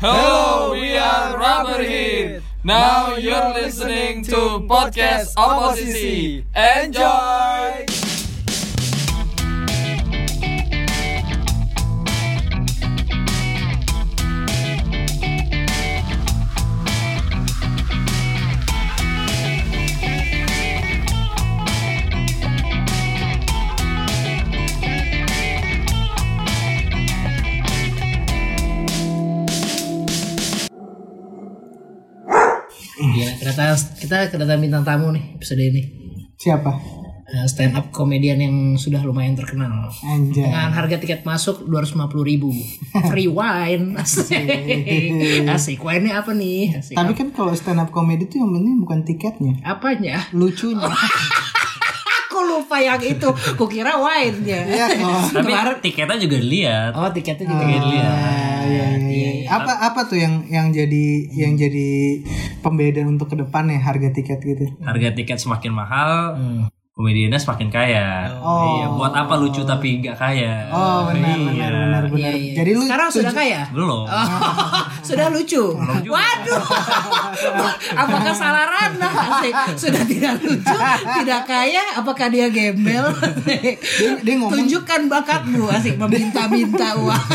Hello, we are Rubberhead. Now you're listening to podcast Oposisi. Enjoy. Ternyata kita kedatangan bintang tamu nih episode ini. Siapa? stand up komedian yang sudah lumayan terkenal. Anjay. Dengan harga tiket masuk 250 ribu. Free wine. Asik. Asik. Wine-nya apa nih? Asik. Tapi kan kalau stand up comedy tuh yang penting bukan tiketnya, Apanya? lucunya. Aku lupa yang itu. Kukira wine-nya. Iya kok. Tapi tiketnya juga dilihat. Oh, tiketnya juga Ah, dilihat. Iya, iya, iya. Apa apa tuh yang yang jadi yang jadi pembeda untuk ke depannya harga tiket gitu? Harga tiket semakin mahal, Hmm. Komediannya semakin kaya. Oh. Iya, buat apa lucu tapi nggak kaya? Oh benar Iya. benar benar benar. Iya, iya. Jadi lu Sekarang sudah kaya? Belum. Oh, sudah lucu. Waduh. Apakah salah Rana? Asik. Sudah tidak lucu, tidak kaya, apakah dia gembel? dia ngomong- Tunjukkan bakatmu, asik meminta-minta uang.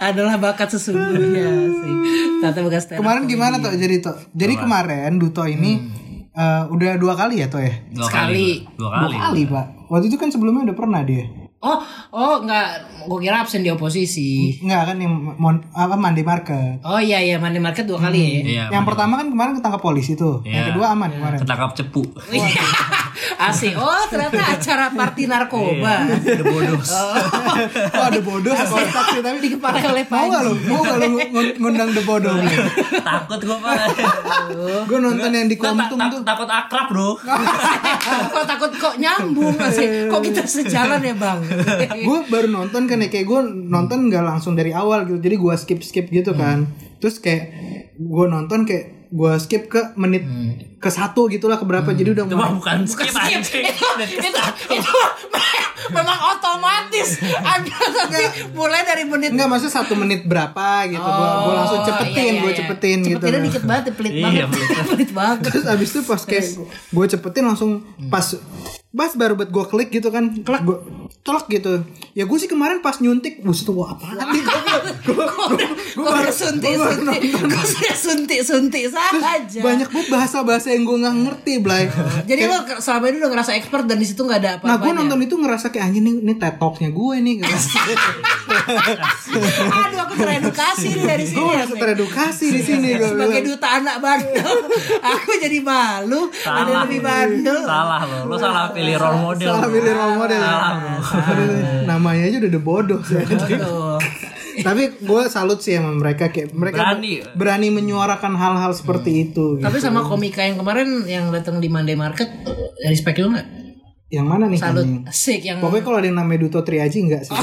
Adalah bakat sesungguhnya, asik. Stand up Kemarin gimana tuh jadi tuh? Jadi kemarin Duto ini eh, udah dua kali ya tuh ya? Dua Sekali. kali. Dua Dua kali. kali pak. Waktu itu kan sebelumnya udah pernah dia. Oh, oh enggak, gue kira absen di oposisi. Enggak kan yang mon, apa Monday Market. Oh iya iya, money market dua kali ya. Iya. Yang pertama kan kemarin ketangkap polisi tuh. Iya. Yang kedua aman kemarin. Ketangkap cepu. Iya. Asik. Oh, ternyata acara party narkoba. Ada bodoh. Oh ada bodoh sih tapi Di kepala oleh Mau lu? Mau gak lu ngun- ngundang The Bodoh? Takut gue pak. Gue nonton yang di Gua ta- tuh takut akrab bro. kok takut kok nyambung sih? Kok kita sejalan ya bang? Gue baru nonton kan ya Kayak gue nonton gak langsung dari awal gitu. Jadi gue skip-skip gitu kan. Terus kayak Gue nonton kayak Gue skip ke menit Ke satu gitu lah Keberapa Jadi udah Itu mulai bukan skip Skip. anjing. itu, itu, itu memang otomatis. Ada mulai dari menit Enggak maksudnya satu menit berapa gitu. Gue gue langsung Oh, cepetin iya, iya, Gue iya. cepetin gitu Cepetinnya kan. dikit banget pelit Iya, banget. pelit pelit banget. Terus abis itu pas kayak gue cepetin langsung pas pas baru buat gue klik gitu kan. Klak gue telak gitu. Ya gue sih kemarin pas nyuntik buset tuh wah apaan nih? Gue gue udah suntik suntik? gue suntik suntik saja? banyak banget bahasa bahasa yang gue nggak ngerti Blay. Jadi lo selama ini udah ngerasa expert dan di situ nggak ada nah apa-apanya gue nonton itu ngerasa kayak anjing nih ini TED Talk-nya gue nih aduh aku teredukasi nih dari sini gue Sik. teredukasi di sini gue sebagai duta anak bandel. Aku jadi malu ada Salah. lebih bandel. Salah lo. Lo salah pilih role model. salah bro. pilih role model Salah bro. Aduh, namanya aja udah the bodoh tapi gue salut sih sama mereka kayak mereka Berani. berani menyuarakan hal-hal seperti itu gitu. Tapi sama komika yang kemarin yang datang di Monday Market respect lu nggak? yang mana nih Salut anjing? asik yang Pokoknya kalau ada yang namanya Duto Triaji enggak sih.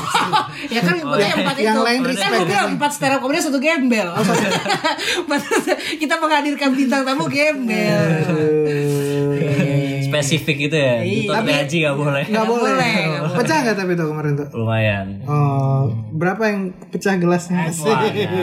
ya kan pokoknya yang empat itu Yang lain kan respect bilang empat stand up comedy satu gembel kita menghadirkan bintang tamu gembel Spesifik gitu ya. Iya, Itu tapi- gaji gak boleh. Enggak boleh. boleh, nggak boleh. Pecah enggak tapi itu kemarin tuh? Lumayan. Oh, berapa yang pecah gelasnya?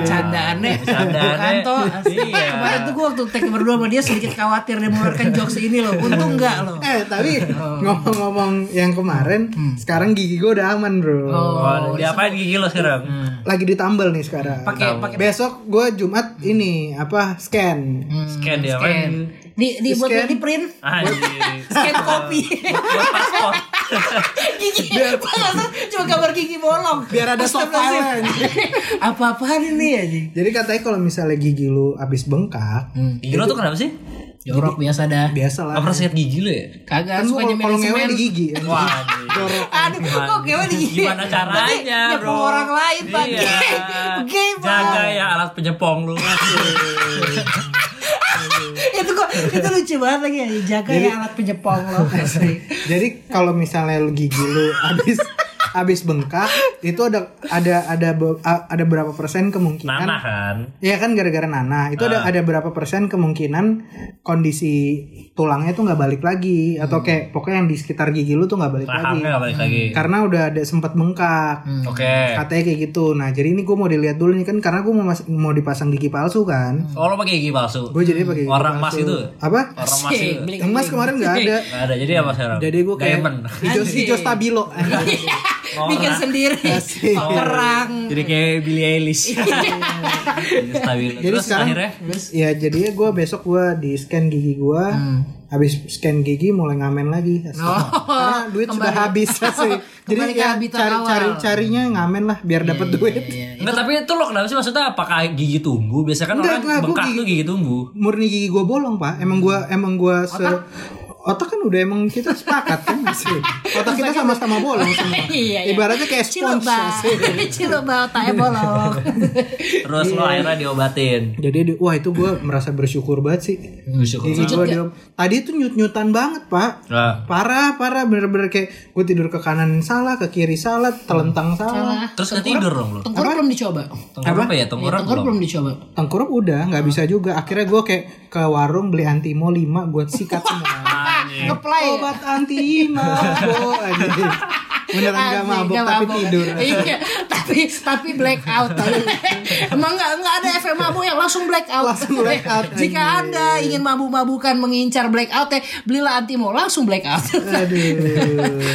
candaannya Bercandaannya. kanto Iya. kemarin tuh gue waktu take berdua sama dia sedikit khawatir dia mengeluarkan jokes ini loh untung enggak loh Eh, tapi ngomong-ngomong yang kemarin, sekarang gigi gue udah aman, Bro. Oh, diapain gigi lo sekarang? Lagi ditambal nih sekarang. pakai pakai Besok gue Jumat ini apa scan. Scan dia apa? scan di di buat di print Anjir. Scan kopi Buat paspor. gigi cuma gambar gigi bolong Biar ada soft file apa-apaan ini ya Ji? Jadi katanya kalau misalnya gigi lu abis bengkak, Gigi lo tuh kenapa sih? jorok biasa dah biasa lah. Gak pernah sakit gigi lo ya? kagak Kan suka gua kalau ngewe di gigi. Wah, anjir. aduh kok ngewe di gigi Gimana caranya, bro? orang lain pak Iya. Jaga ya alat penyepong lu. Itu kok itu lucu banget lagi ya jaga ya alat penyepong lo Jadi kalau misalnya lu gigi lu abis abis bengkak itu ada ada ada ada berapa persen kemungkinan Nanah kan. Iya kan gara-gara nanah itu ada ada berapa persen kemungkinan kondisi tulangnya tuh nggak balik lagi atau kayak pokoknya yang di sekitar gigi lu tuh nggak balik lagi nggak balik lagi. karena udah ada sempat bengkak Oke. katanya kayak gitu nah jadi ini gue mau dilihat dulu nih kan karena gue mau mas- mau dipasang gigi palsu kan Oh lo pakai gigi palsu. gue jadi pakai gigi Orang emas palsu. itu. apa Orang emas itu. Bling, yang mas kemarin nggak ada Nggak ada. Jadi apa sekarang? jadi gue kayak hijau hijau stabilo bikin sendiri perang Jadi kayak Billie Eilish. Stabil. jadi Terus sekarang akhirnya ya jadinya gue besok gue di scan gigi gue habis scan gigi mulai ngamen lagi asik. karena duit sudah habis asik. jadi Kembali ke ya cari awal. Iya, cari carinya ngamen lah biar dapat duit Enggak tapi itu lo kenapa sih maksudnya apakah gigi tumbuh? Biasanya kan Enggak, orang bengkak gigi- tuh gigi tumbuh. murni gigi gue bolong pak emang gue emang gue se otak kan udah emang kita sepakat kan sih otak kita sama-sama bolong semua Iya, iya. ibaratnya kayak sponge Ciloba asik. Ciloba otaknya bolong Terus Iya. lo akhirnya diobatin. jadi di- wah itu gue merasa bersyukur banget sih Bersyukur. gue diom- tadi itu nyut nyutan banget pak Nah, parah parah bener-bener kayak gue tidur ke kanan salah ke kiri salah telentang salah terus nggak tidur dong lo. tengkurap belum dicoba Tengkurap apa ya? Tengkurap tengkurap belum. dicoba tengkurap udah nggak bisa juga akhirnya gue kayak ke warung beli antimo 5 gue sikat semua. Ngeplay ya? obat anti mabuk anjing. Beneran gak Asik, mabuk nggak tapi mabuk. tidur. Iya tapi tapi black out emang nggak nggak ada efek mabuk yang langsung black out Langsung black out, jika anjing. anda ingin mabuk-mabukan mengincar black out ya belilah antimo langsung black out aduh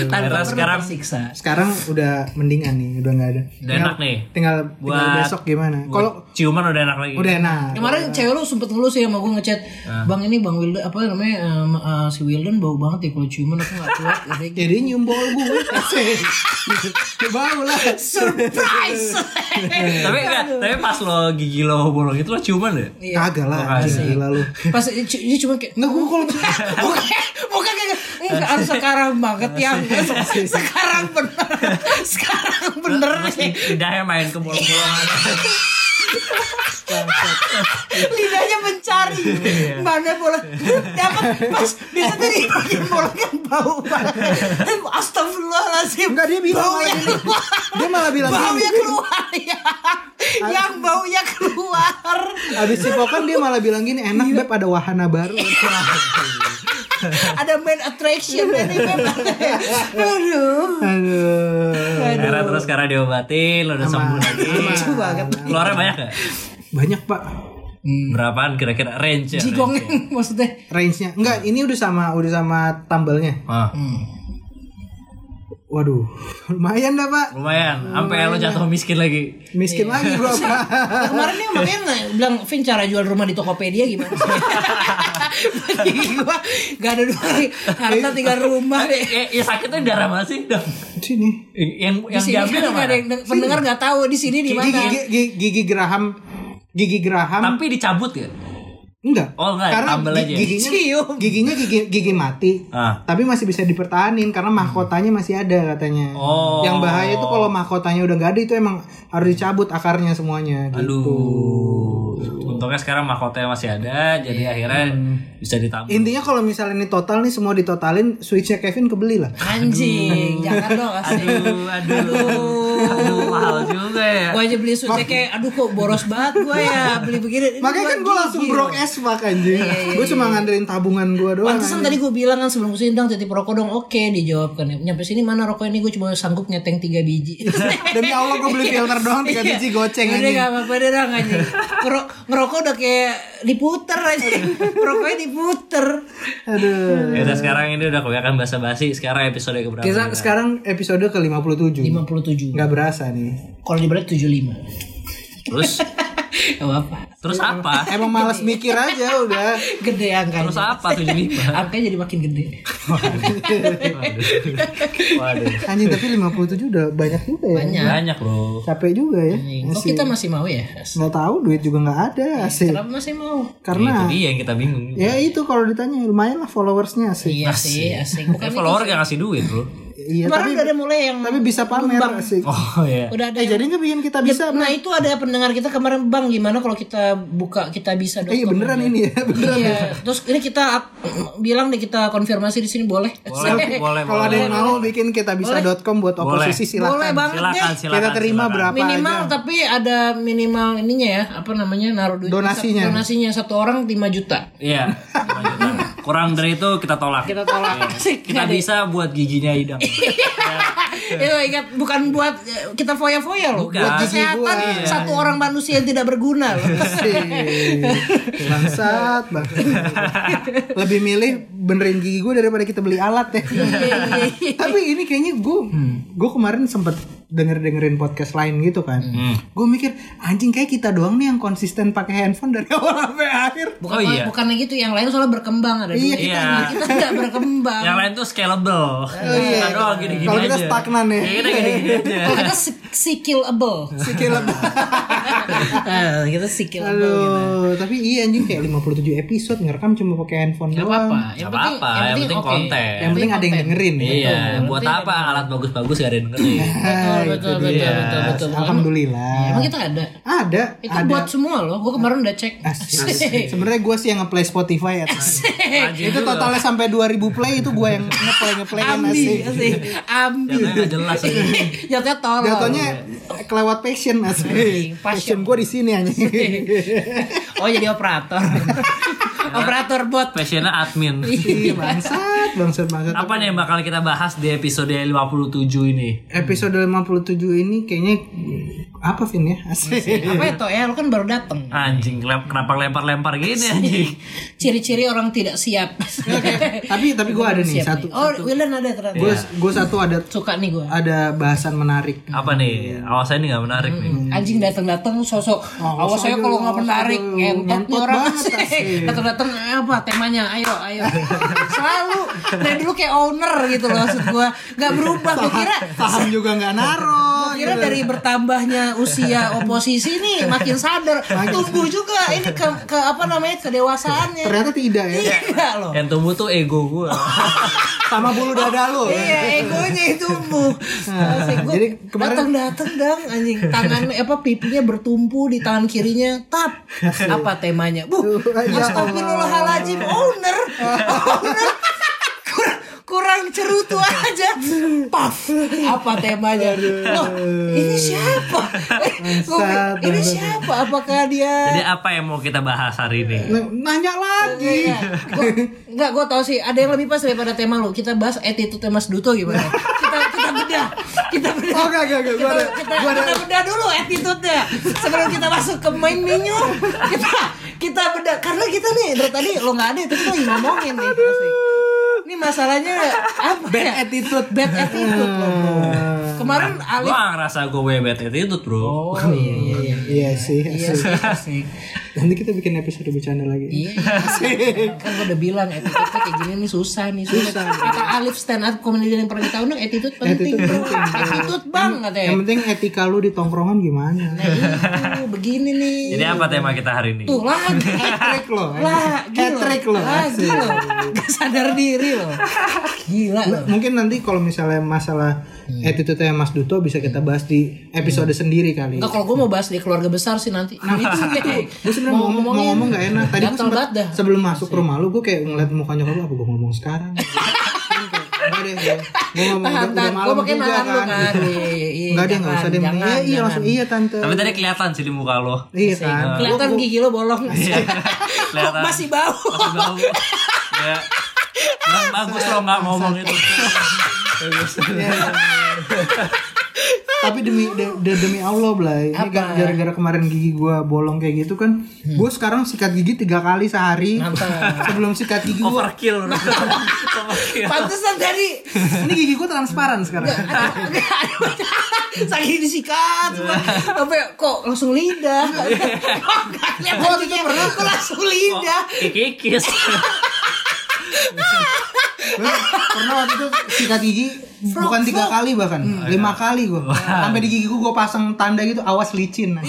tanpa sekarang- tersiksa. Sekarang udah mendingan nih udah nggak ada. Udah enak nih. tinggal tinggal Buat- besok gimana? kalau Ciuman udah enak lagi. udah enak. Kemarin cewek lu sempet ngeluh sih sama gue ngechat Bang ini Bang Wildan apa namanya em, eh, si Wildan bau banget ya kalau ciuman aku gak kuat jadi nyium bol gue asik. bau lah Surprise tapi enggak, tapi pas lo gigi lo bolong itu lo ciuman ya? Iya. kagak lah gila Pas dia cuma kayak nggak gue kalau bukan bukan enggak harus sekarang banget yang sekarang bener sekarang bener nih Lidahnya main ke bolong-bolongan. Lidahnya mencari. Mana bola. Dapat. Pas bisa tadi bagian bola kan bau banget astagfirullahaladzim. Enggak, dia bilang bau malah yang keluar. Dia malah bilang bau yang keluar ya. Yang baunya keluar. Abis cipokan dia malah bilang gini enak beb ada wahana baru. Ada main attraction ini aduh. Aduh. Akhirnya terus sekarang diobatin, lo udah sembuh lagi. lucu banget. Keluarnya banyak gak? banyak pak. Berapaan kira-kira range ya? jigong range-nya? maksudnya? Range-nya. Enggak ini udah sama udah sama tambelnya Ah, waduh lumayan dah pak. Lumayan, sampai lo jatuh miskin lagi. miskin lagi gua pak kemarin dia makanya bilang Vin cara jual rumah di Tokopedia gimana Bagi gua gak ada dua harta tinggal rumah deh. Eh, ya sakitnya di daerah mana sih? Sini. Yang di yang sini diambil kan ada yang pendengar nggak tahu di sini di mana. gigi, gigi, gigi geraham gigi geraham Tapi dicabut ya? Enggak Oh, enggak, karena tambel gi- aja. giginya Cium. giginya gigi gigi mati Ah. tapi masih bisa dipertahanin karena mahkotanya masih ada katanya Oh. yang bahaya itu kalau mahkotanya udah nggak ada itu emang harus dicabut akarnya semuanya gitu Aduh. Untungnya sekarang mahkotanya masih ada, jadi akhirnya bisa ditambah. intinya kalau misalnya ini total nih semua ditotalin switchnya Kevin kebeli lah anjing jangan dong asli Aduh, aduh, aduh, mahal juga ya. gua aja beli susu kayak aduh kok boros banget gua ya beli begini Ini makanya kan gue langsung brok es pak anjing. Gue cuma ngandelin tabungan gue doang Pantesan tadi gue bilang kan sebelum ke sini dong titip rokok dong. Oke dijawab kan. Nyampe sini mana rokok ini? Gue cuma sanggup nyeteng tiga biji. Demi Allah gue beli filter doang tiga Iya. biji goceng Udah anjing. gak apa-apa deh dong anjing. Ngero- Ngerokok udah kayak diputer aja Rokoknya diputer. Aduh. Ya udah sekarang ini udah kebanyakan basa-basi. Sekarang episode keberapa? kita sekarang episode ke 57 57 nggak berasa nih. Kalau dibalik 75 Terus? Gak apa-apa. Terus apa? emang males mikir aja udah. Gede angkanya. Terus apa 75? Angkanya jadi makin gede. Waduh. anjing tapi 57 udah banyak juga ya. Banyak. Banyak loh. capek juga ya. Kok kita masih mau ya? nggak tahu duit juga nggak ada asik. Kenapa masih mau? karena Itu dia yang kita bingung. ya itu kalau ditanya lumayan lah followersnya asik. Iya sih asik. Bukan Eh, follower gak ngasih duit bro. Iya, Kemarin tapi udah ada mulai yang tapi bisa pamer nyumbang. sih. Oh iya. Udah ada Eh yang- jadi nggak bikin kita bisa? Nah itu ada pendengar kita kemarin bang gimana kalau kita buka kita bisa Eh, iya beneran ini ya, beneran. Iya. Terus ini kita bilang deh kita konfirmasi di sini boleh. Boleh, boleh, Kalau ada yang mau bikin kita bisa.com buat oposisi silakan. Boleh banget Silakan, deh. silakan. Kita terima silakan. berapa Minimal aja. tapi ada minimal ininya ya apa namanya naruh duit Donasinya. donasinya satu orang 5 juta. Iya. lima juta. Kurang dari itu kita tolak. Kita tolak. Asik. Kita bisa buat giginya idang. Itu ingat bukan buat eh, kita foya-foya loh. Bukan. Buat kesehatan iya. satu orang manusia yang tidak berguna loh. Bangsat, bangsat. Lebih milih benerin gigi gue daripada kita beli alat ya. Tapi ini kayaknya gue, gue kemarin sempet denger dengerin podcast lain gitu kan. Gue mikir anjing kayak kita doang nih yang konsisten pakai handphone dari awal sampai akhir. Bukan Oh, iya. bukannya gitu, yang lain soalnya berkembang ada Iya, kita- Kita, kita nggak berkembang. Yang lain tuh scalable. Kita doang gini-gini Kalau kita aja. stagnan ya. Kita gini-gini aja. Kalau kita skillable. Sikil Ah, kita skillable gitu. Tapi iya anjing kayak 57 episode ngerekam cuma pakai handphone Gak doang. apa-apa. Gak apa-apa, yang penting oke. konten. Yang penting ada yang dengerin ya. Iya, Yang buat penting apa alat bagus-bagus gak ada yang dengerin. Betul, betul, betul, dia. betul, betul. Alhamdulillah. Emang kita ada. Ada, Itu ada. buat semua loh. Gue kemarin udah cek. Sebenarnya gue sih yang ngeplay Spotify ya. Itu totalnya sampai 2000 play itu gue yang ngeplay ngeplay Ambi, asik. asik. Ambi. Jatuhnya nggak jelas ya. Jatuhnya tolong. Jatuhnya kelewat passion asik. Passion. Gue di sini aja. Oh jadi operator. operator bot. Passionnya admin. Bangsat, bangsat bangsat. Apa nih yang bakal kita bahas di episode 57 ini? Episode 57 ini kayaknya apa Vin ya? Asik. Apa itu ya? Lu kan baru dateng. Anjing, kenapa lempar-lempar gini anjing? Ciri-ciri orang tidak siap. tapi tapi gue ada nih Siap satu. nih. Oh, Wildan ada ternyata. Gue gue satu ada Suka nih gue. ada bahasan menarik. Apa nih? Awas saya ini gak menarik nih. Anjing datang-datang sosok Oh, awas saya kalau nggak awas, menarik ngentot orang banget, sih. asik. Datang-datang apa temanya? Ayo, ayo. Selalu dari dulu kayak owner gitu loh maksud gua. Nggak berubah. Gua kira Paham juga nggak naro. Gua kira dari bertambahnya usia oposisi nih makin sadar tumbuh juga ini ke, ke apa namanya kedewasaannya. Ternyata tidak ya. Iya loh. Yang tumbuh tuh ego gue. Sama bulu dada lo. Iya, egonya itu tumbuh. Gua jadi kemarin- datang-datang dang anjing tangan apa pipinya bertumpu di tangan kirinya. Tap. Apa temanya? Bu. ya Astagfirullahaladzim, owner. Owner. Kurang, cerutu aja. Paf. Apa temanya? Loh, ini siapa? Ini siapa? Apakah dia Jadi apa yang mau kita bahas hari ini? Nanya lagi. Iya. Gua, enggak, gue tau sih. Ada yang lebih pas daripada tema lu. Kita bahas attitude Mas Duto gimana? kita kita bedah. Kita bedah. Oh, enggak, enggak, enggak. Kita, Gua ada- kita, gua ada- kita bedah dulu attitude-nya. Sebelum kita masuk ke main menu, kita kita bedah. Karena kita nih dari tadi lo nggak ada itu kita lagi ngomongin nih. Asik. Ini masalahnya apa Bad ya? attitude. Bad attitude loh, bro. Kemarin Gue Alif ngerasa gue bebet itu bro. Oh iya iya iya. Iya sih. Iya sih, asik. Nanti kita bikin episode bercanda lagi. Iya, kan gue udah bilang attitude kayak gini nih susah nih susah. Kata Alif stand up comedy yang pernah kita undang attitude penting Attitude bro. penting. Attitude bang katanya. Yang penting etika lu di tongkrongan gimana? Nah itu begini nih. Jadi apa tema kita hari ini? Tuh lagi. Hat-trick lo. Lah, Hat-trick lo. Lagi. Gak sadar diri lo. Gila lo. Mungkin nanti kalau misalnya masalah attitude Mas Duto bisa kita bahas di episode sendiri kali. Enggak kalau gue mau bahas di keluarga besar sih nanti. Nah itu Gue sebenarnya mau ngomong, mau ngomong gak enak. Tadi gue dah. sebelum masuk ke rumah lu gue kayak ngeliat muka nyokap lu apa gue ngomong sekarang. Enggak deh, gue ngomong Tahan, udah, malam pakai juga nahan lu kan. kan. Iya, iya, Enggak deh, enggak usah deh. Iya, iya langsung iya tante. Tapi tadi kelihatan sih di muka lo. Iya kan. Kelihatan gigi lo bolong. Kelihatan. Masih bau. Masih bau. ya. Bagus lo nggak ngomong itu. Bagus. Tapi demi de- de- demi Allah Blay, ini gara-gara kemarin gigi gua bolong kayak gitu kan, gua sekarang sikat gigi tiga kali sehari. Mantap. Sebelum sikat gigi gua, Overkill. Overkill. Pantesan tadi ini gigi gua transparan sekarang. Saking disikat. Sampai kok langsung lidah. Kok Gua waktu itu pernah- kok langsung lidah. Kikis. Gua pernah waktu itu sikat gigi bukan tiga kali bahkan, lima kali gua. Sampai di gigi gua gua pasang tanda gitu, awas licin.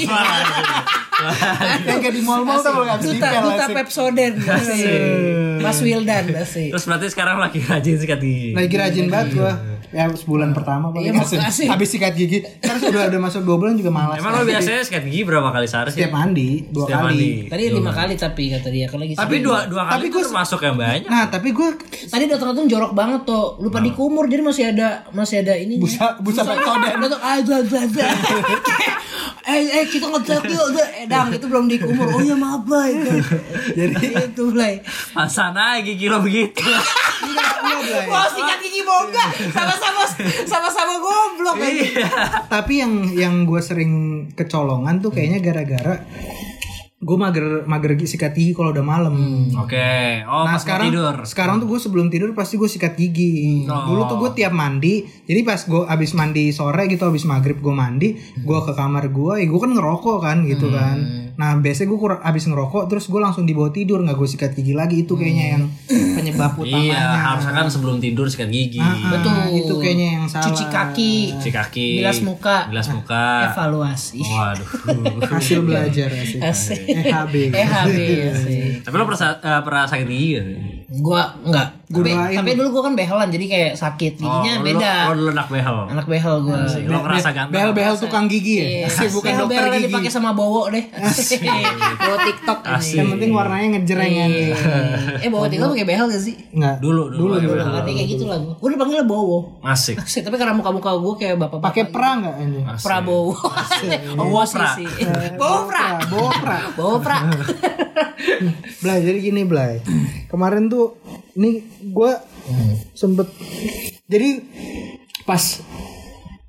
Yang kayak di mall-mall tuh nggak bisa dipel, duta asik. Pepsoden asik. Mas Wildan asik. Terus berarti sekarang lagi rajin sikat gigi. Lagi rajin banget gua. Ya sebulan pertama paling Iya, makasih. Habis sikat gigi. Kan sudah udah masuk dua bulan juga malas. Emang lo biasanya sikat gigi berapa kali sehari sih? setiap mandi dua Setiap kali. mandi. Tadi lima kali tapi kata dia kalau lagi Tapi dua dua kali Tapi itu gua- termasuk yang banyak. Nah, tapi gue Tadi datang-datang jorok banget tuh, lupa dikumur jadi masih ada masih ada ini. busa busa petoden. Datang aja aja. Eh eh kita ngecek yuk, udah. eh dang itu belum dikumur. Oh iya maaf bay. Jadi itu lah. Pasan aja gigi lo begitu. Wah sikat gigi boga, sama-sama sama-sama goblok aja. Tapi yang yang gue sering kecolongan tuh kayaknya gara-gara gue mager mager sikat gigi kalau udah malam. Oke. Oh, nah pas mau sekarang tidur. sekarang tuh gue sebelum tidur pasti gue sikat gigi. Dulu tuh gue tiap mandi, jadi pas gue abis mandi sore gitu abis maghrib gue mandi, gue ke kamar gue, ya gue kan ngerokok kan gitu kan. Nah biasanya gue kurang abis ngerokok terus gue langsung dibawa tidur nggak gue sikat gigi lagi itu kayaknya yang penyebab utamanya. Iya, harusnya kan sebelum tidur sikat gigi. Ah, Betul. Itu kayaknya yang salah. Cuci kaki, Cuci kaki. bilas muka, Bilas muka. evaluasi. Waduh. Hasil belajar asik. Asik. EHB. EHB asik. Tapi lo pernah, eh, pernah sakit gigi gak? Gua enggak. Gua Tapi, doain tapi dulu gua kan behelan jadi kayak sakit giginya oh, beda. Lo, lo dulu anak behel. Anak behel gua. Asik. Lo ngerasa ganteng. Behel-behel tukang gigi ya? Iya. Asik, bukan dokter Behel-behel yang gigi. dipakai sama Bowo deh. Bowo TikTok ini. Yang penting warnanya ngejreng kan. Iya. Eh Bowo TikTok pakai behel gak sih? Enggak. Dulu, dulu. Dulu, dulu. Dia kayak gitu lah gua. Gua dipanggilnya Bowo. Asik. Asik, tapi karena muka-muka gua kayak bapak-bapak. Pakai pra enggak ini? Prabowo. Bowo pra. sih. Bowo pra. Bawa pra. Bowo pra. Blay, jadi gini Blay. Kemarin tuh ini gue sempet jadi pas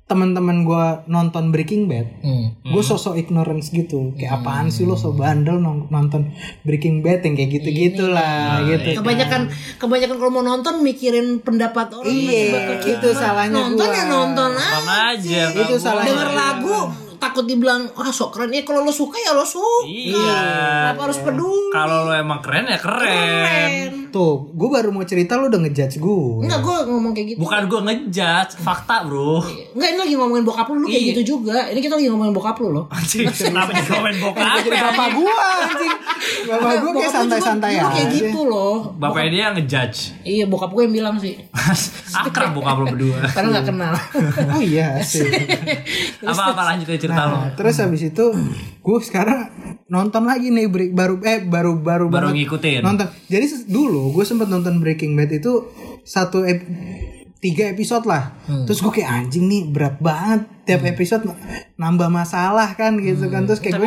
teman-teman gue nonton Breaking Bad, Hmm. gue sosok ignorance gitu. Kayak apaan sih lo so bandel nonton Breaking Bad yang kayak gitu-gitu lah gitu. Kebanyakan kebanyakan kalau mau nonton mikirin pendapat orang Iya, itu salahnya nonton gua. ya nonton ah. Sama aja. Itu salahnya. Denger lagu takut dibilang wah sok keren ya kalau lo suka ya lo suka. Iya. Kenapa harus peduli? Kalau lo emang keren ya keren. Tuh, gue baru mau cerita lo udah ngejudge gue. Enggak gue ngomong kayak gitu. Bukan gue ngejudge, fakta bro. Enggak ini lagi ngomongin bokap lu, lu kayak Iya. gitu juga. Ini kita lagi ngomongin bokap lu loh. Anjing, kenapa jadi komen bokap? Jadi bapak gue anjing. Bapak gue kayak Bokap lu juga santai-santai dulu kayak aja. gitu loh. Bapaknya dia ngejudge. Iya bokap gue yang bilang sih. Akrab bokap lo berdua. Karena nggak kenal. Oh iya sih. Apa-apa lanjut aja cerita lo. Nah, terus habis itu gue sekarang nonton lagi nih break baru eh baru baru Baru banget ngikutin. nonton. Jadi ses- dulu gue sempet nonton Breaking Bad itu satu ep- tiga episode lah. Terus gue kayak anjing nih berat banget tiap episode n- nambah masalah kan gitu kan. Terus kayak gue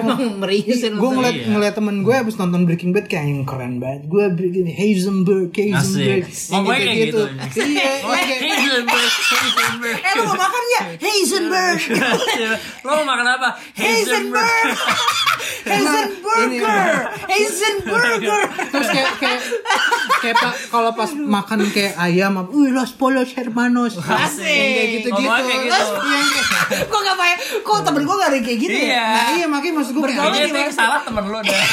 gue ngeliat ngeliat temen gue abis nonton Breaking Bad kayak yang keren banget. Gue begini Heisenberg, Heisenberg. Oh, gue kayak gitu. Iya, Oh, iya, Heisenberg, Heisenberg. Eh lu mau makan ya? Heisenberg. Lo mau makan apa? Heisenberg. Heisenburger. Heisenburger. terus kayak kayak kayak pak kalau pas makan kayak ayam apa wih los polos hermanos Asik. kayak gitu gitu kayak gitu. Kok gak bayang? Kok temen gue gak ada yang kayak gitu ya? Iya. nah iya makanya maksud gue anjing. itu yang salah temen lo deh.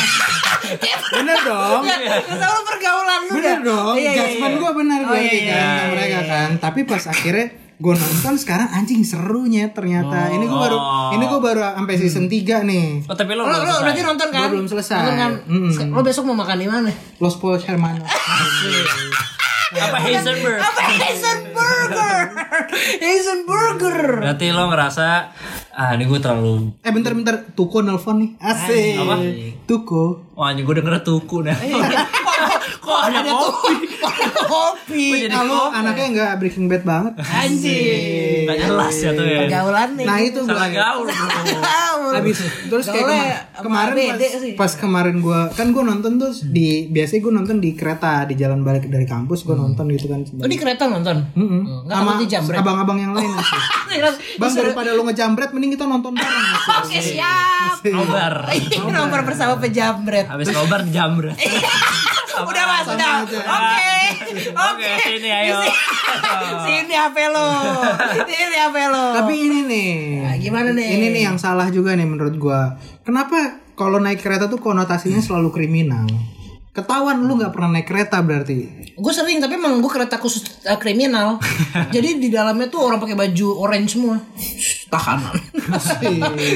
bener dong Ya, Sama pergaulan lu bener dah. dong Iya, iya, iya. gue bener Oh, iya, kan iya, mereka kan tapi pas akhirnya gue nonton sekarang anjing serunya ternyata ini gue baru Oh. ini gue baru sampai season 3 nih Oh, tapi lo Lo, lo berarti nonton kan? Gua belum selesai. Nonton kan? Mm. Lo besok mau makan di mana? los polos hermanos Apa Heisenberg? Apa Heisenburger? Heisenburger. Berarti lo ngerasa ah ini gue terlalu eh bentar-bentar tuko nelfon nih asik Apa? tuko Wah, anjing gue denger tuku dah. Kok ada kopi? Ada kopi. Kopi? anaknya nggak Breaking Bad banget. Anjing. Gak jelas ya tuh ya. Pergaulan nih. Nah itu Blay. gaul. Habis terus kayak Gaulnya kema- sama kemarin pas, pas kemarin gua kan gua nonton tuh di biasanya gua nonton di kereta di jalan balik dari kampus gua nonton gitu kan. Oh di kereta nonton? Mm-mm. Oh, Sama abang-abang yang lain sih. Bang daripada lu ngejambret mending kita nonton bareng. Oke siap. Nobar. Nomor bersama pejamret. Habis nobar jamret. Udah mas, udah. Oke, Oke, sini ayo. Sini HP lo. Sini HP lo. Tapi ini nih. Nah, gimana nih? Ini nih yang salah juga nih menurut gua. Kenapa kalau naik kereta tuh konotasinya selalu kriminal? Ketahuan lu nggak pernah naik kereta berarti. Gue sering tapi emang gue kereta khusus uh, kriminal. Jadi di dalamnya tuh orang pakai baju orange semua. Tahanan. Ah,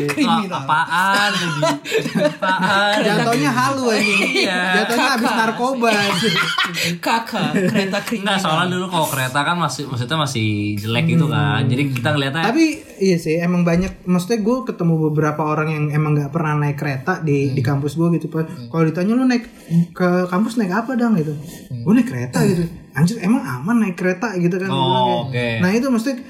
Kriminal. apaan? Apaan? Jatuhnya halu anjing. Iya. Jatuhnya habis narkoba. Kakak, kereta kriminal. Enggak, soalnya dulu kalau kereta kan masih maksudnya masih jelek gitu kan. Jadi kita ngeliatnya Tapi iya sih emang banyak maksudnya gue ketemu beberapa orang yang emang nggak pernah naik kereta di di kampus gue gitu Pak. Kalau ditanya lu naik ke kampus naik apa dong gitu. Gue naik kereta gitu. Anjir emang aman naik kereta gitu kan. Oh. Nah itu maksudnya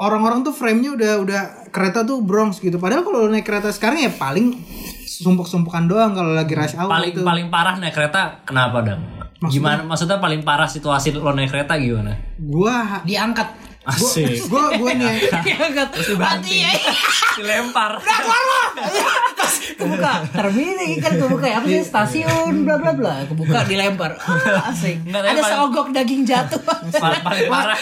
orang-orang tuh frame-nya udah udah kereta tuh Bronx gitu. Padahal kalau naik kereta sekarang ya paling sumpuk-sumpukan doang kalau lagi rush hour paling gitu. paling parah naik kereta kenapa dong? Gimana maksudnya paling parah situasi lo naik kereta gimana? Gua Diangkat. Asik. gua gua nih Diangkat. Mati ya. Dilempar. Pas kebuka. Termini kan kebuka ya. Apa sih stasiun bla bla bla. Kebuka dilempar. Ah, asik. Enggak, tapi Ada paling- seogok daging jatuh. paling, paling parah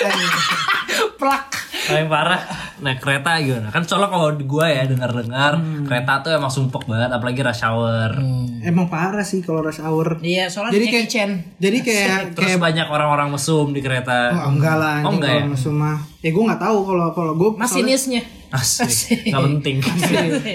Plak. paling parah naik kereta gimana kan soalnya kalau di gua ya dengar dengar kereta tuh emang sumpek banget apalagi rush hour emang parah sih kalau rush hour. Iya, soalnya Jadi kayak Chan. jadi kayak terus kayak banyak orang-orang mesum di kereta Oh enggak lah, Oh, anjing, enggak ya? musuh mah. Ya gue nggak tahu kalau kalau gue Masinisnya. asik nggak penting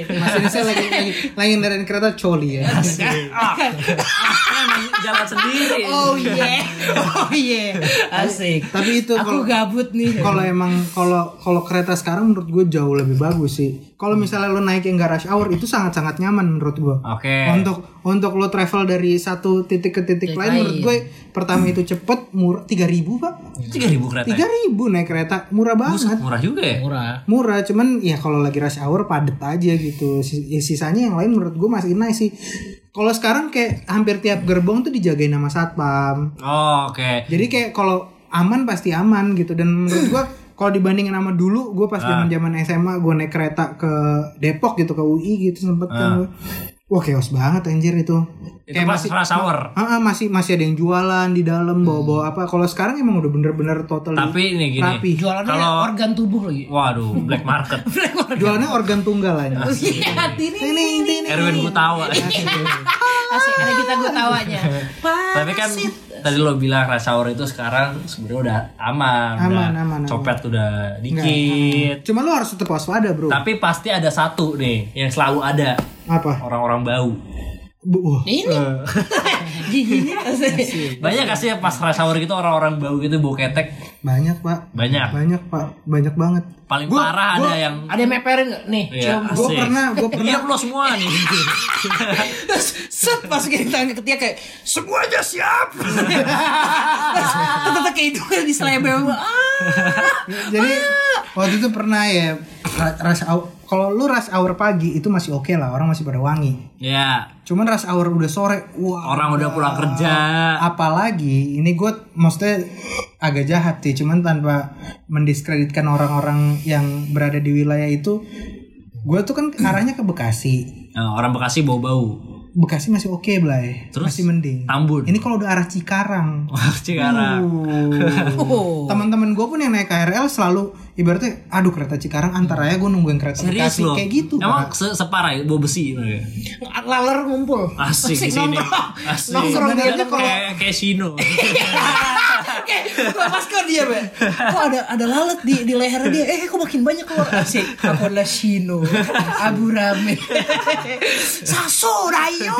masinisnya lagi lagi lagi ngerendahin kereta coli ya. kan emang jalan sendiri Oh iya. Oh iya. Asik. Tapi itu Aku kalau gabut nih. kalau emang kalau kalau kereta sekarang menurut gue jauh lebih bagus sih. Kalau misalnya lo naik yang gak rush hour itu sangat-sangat nyaman menurut gue. oke. Untuk untuk lo travel dari satu titik ke titik lain menurut gue pertama itu cepet murah tiga ribu pak. Tiga ribu kereta ya? tiga ribu naik kereta murah banget. murah juga ya? Murah. murah cuman ya kalau lagi rush hour padet aja gitu. Ya sisanya yang lain menurut gue masih nice sih. Kalau sekarang kayak hampir tiap gerbong tuh dijagain sama satpam. Oh, oke. Jadi kayak kalau aman pasti aman gitu. Dan menurut gue kalau dibandingin sama dulu gue pas zaman zaman SMA gue naik kereta ke Depok gitu ke UI gitu sempet kan gue. Wah chaos banget anjir itu. Itu pas rush hour Ah, ah, masih masih ada yang jualan di dalam bawa-bawa apa. Kalau sekarang emang udah bener-bener total tapi ini gini rapi. Jualannya Kalau- organ tubuh lagi. waduh black market. Jualannya organ tunggal aja Iya, ini. ini ini ini. Erwin Gutawa. Asik, ada kita gue tawanya. tapi kan tadi lo bilang rush hour itu sekarang sebenarnya udah aman, Aman, udah aman, aman. copet udah dikit. cuma lu harus tetap waspada bro. Tapi pasti ada satu nih yang selalu ada. Apa? Orang-orang bau Bu, wah. Ini. Gini asik. banyak gak sih ya pas rush hour gitu orang-orang bau gitu bau ketek banyak pak banyak banyak pak banyak banget paling Gua- parah gua- ada yang Ada yang meperin gak? Nih, Iya, cium. gue pernah gue pernah Iya lo semua nih Terus set pas kita ketiak kayak semuanya siap. Terus kayak itu kan di selebel. Ah. jadi waktu itu pernah ya ra- rush hour kalau lu rush hour pagi itu masih oke lah orang masih pada wangi. Ya cuman rush hour udah sore wah. Orang udah pulang kerja. Apalagi ini gue maksudnya agak jahat sih cuman tanpa mendiskreditkan orang-orang yang berada di wilayah itu gue tuh kan arahnya ke Bekasi. Nah, orang Bekasi bau-bau. Bekasi masih oke Blay. Terus? masih mending. Tambun? Ini kalau udah arah Cikarang. Wah, Cikarang. Uh. Oh. teman-teman gue pun yang naik KRL selalu ibaratnya aduh kereta Cikarang antara ya gue nungguin kereta Serius Bekasi lo? kayak gitu Emang se separah ya, bau besi gitu ya? Laler ngumpul. Asik di sini. Asik. Nongkrong dia tuh Kayak kayak Sino. Kayak gua pas ke dia, Be. Kok ada ada lalat di di leher dia. Eh, kok makin banyak keluar asik. Aku adalah Shino. Abu Rame. Saso rayo.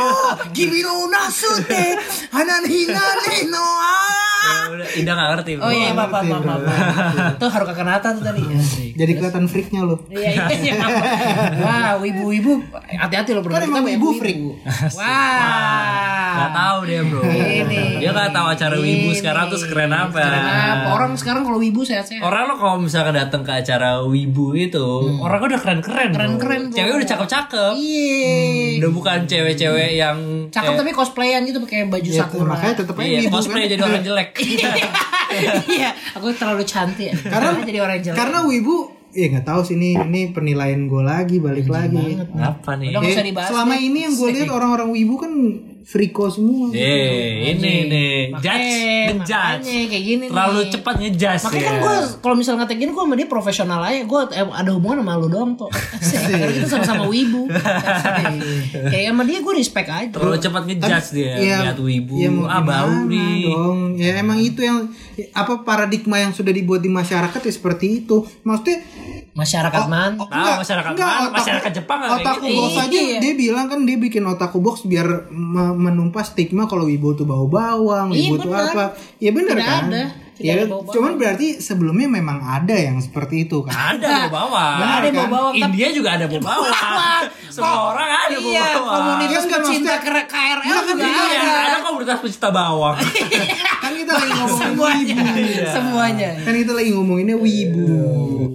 Gimiro nasute. Hanan hinane no. Ya udah, Indah gak ngerti. Oh iya, maaf, maaf, maaf, maaf. Tuh Haruka Kanata tuh tadi. Asik. jadi kelihatan freaknya lo Iya, iya, iya. Wah, wibu-wibu hati-hati loh bro. Kan emang wibu banyak freak. Wah. Gak tahu dia bro. Ini. Dia gak tahu acara wibu sekarang tuh keren apa. Orang sekarang kalau wibu sehat-sehat. Orang lo kalau misalkan datang ke acara wibu itu, orang udah keren-keren. Keren-keren. Cewek udah cakep-cakep. Iya. Udah bukan cewek-cewek yang Cakep kayak- tapi cosplayan gitu pakai baju ya, sakura. makanya tetep aja Iya, wibu cosplay kan. jadi orang jelek. Iya, aku terlalu cantik. karena jadi orang jelek. karena wibu ya nggak tahu sih ini ini penilaian gue lagi balik lagi Apa nih? Udah Ya, dibahas selama ini yang gue lihat orang-orang wibu kan friko semua Eh, ini nih, judge, ngejudge. makanya kayak gini Terlalu nih. cepat ngejudge Makanya kan ya. gue kalau misal ngetek gini gue sama dia profesional aja Gue ada hubungan sama lu doang tuh Asik. Karena kita sama-sama wibu. Kayak sama dia gue respect aja Terlalu cepat ngejudge dia, Iya, lihat wibu, ya mau ah bau nih. dong ya emang itu yang apa paradigma yang sudah dibuat di masyarakat ya seperti itu maksudnya Masyarakat man. Oh, Tahu masyarakat mana? otaku- Masyarakat Jepang Otaku gitu. box aja Iya. dia bilang kan dia bikin otaku box biar me- menumpas stigma kalau wibu tuh bau bawang, Iya, wibu tuh benar. apa. Ya bener Tidak kan? ada. Tidak Ya, ada cuman berarti sebelumnya memang ada yang seperti itu kan. Ada bau bawang. Nggak ada kan? bau bawang. tapi- India juga ada bau bawang. Semua orang ada bau Iya, bawang. komunitas Iya, kan, pecinta KRL Iya, kan, juga Iya, ada. ada komunitas pecinta bawang. kan kita lagi ngomongin Semuanya. wibu. Semuanya. Kan kita lagi ngomonginnya wibu.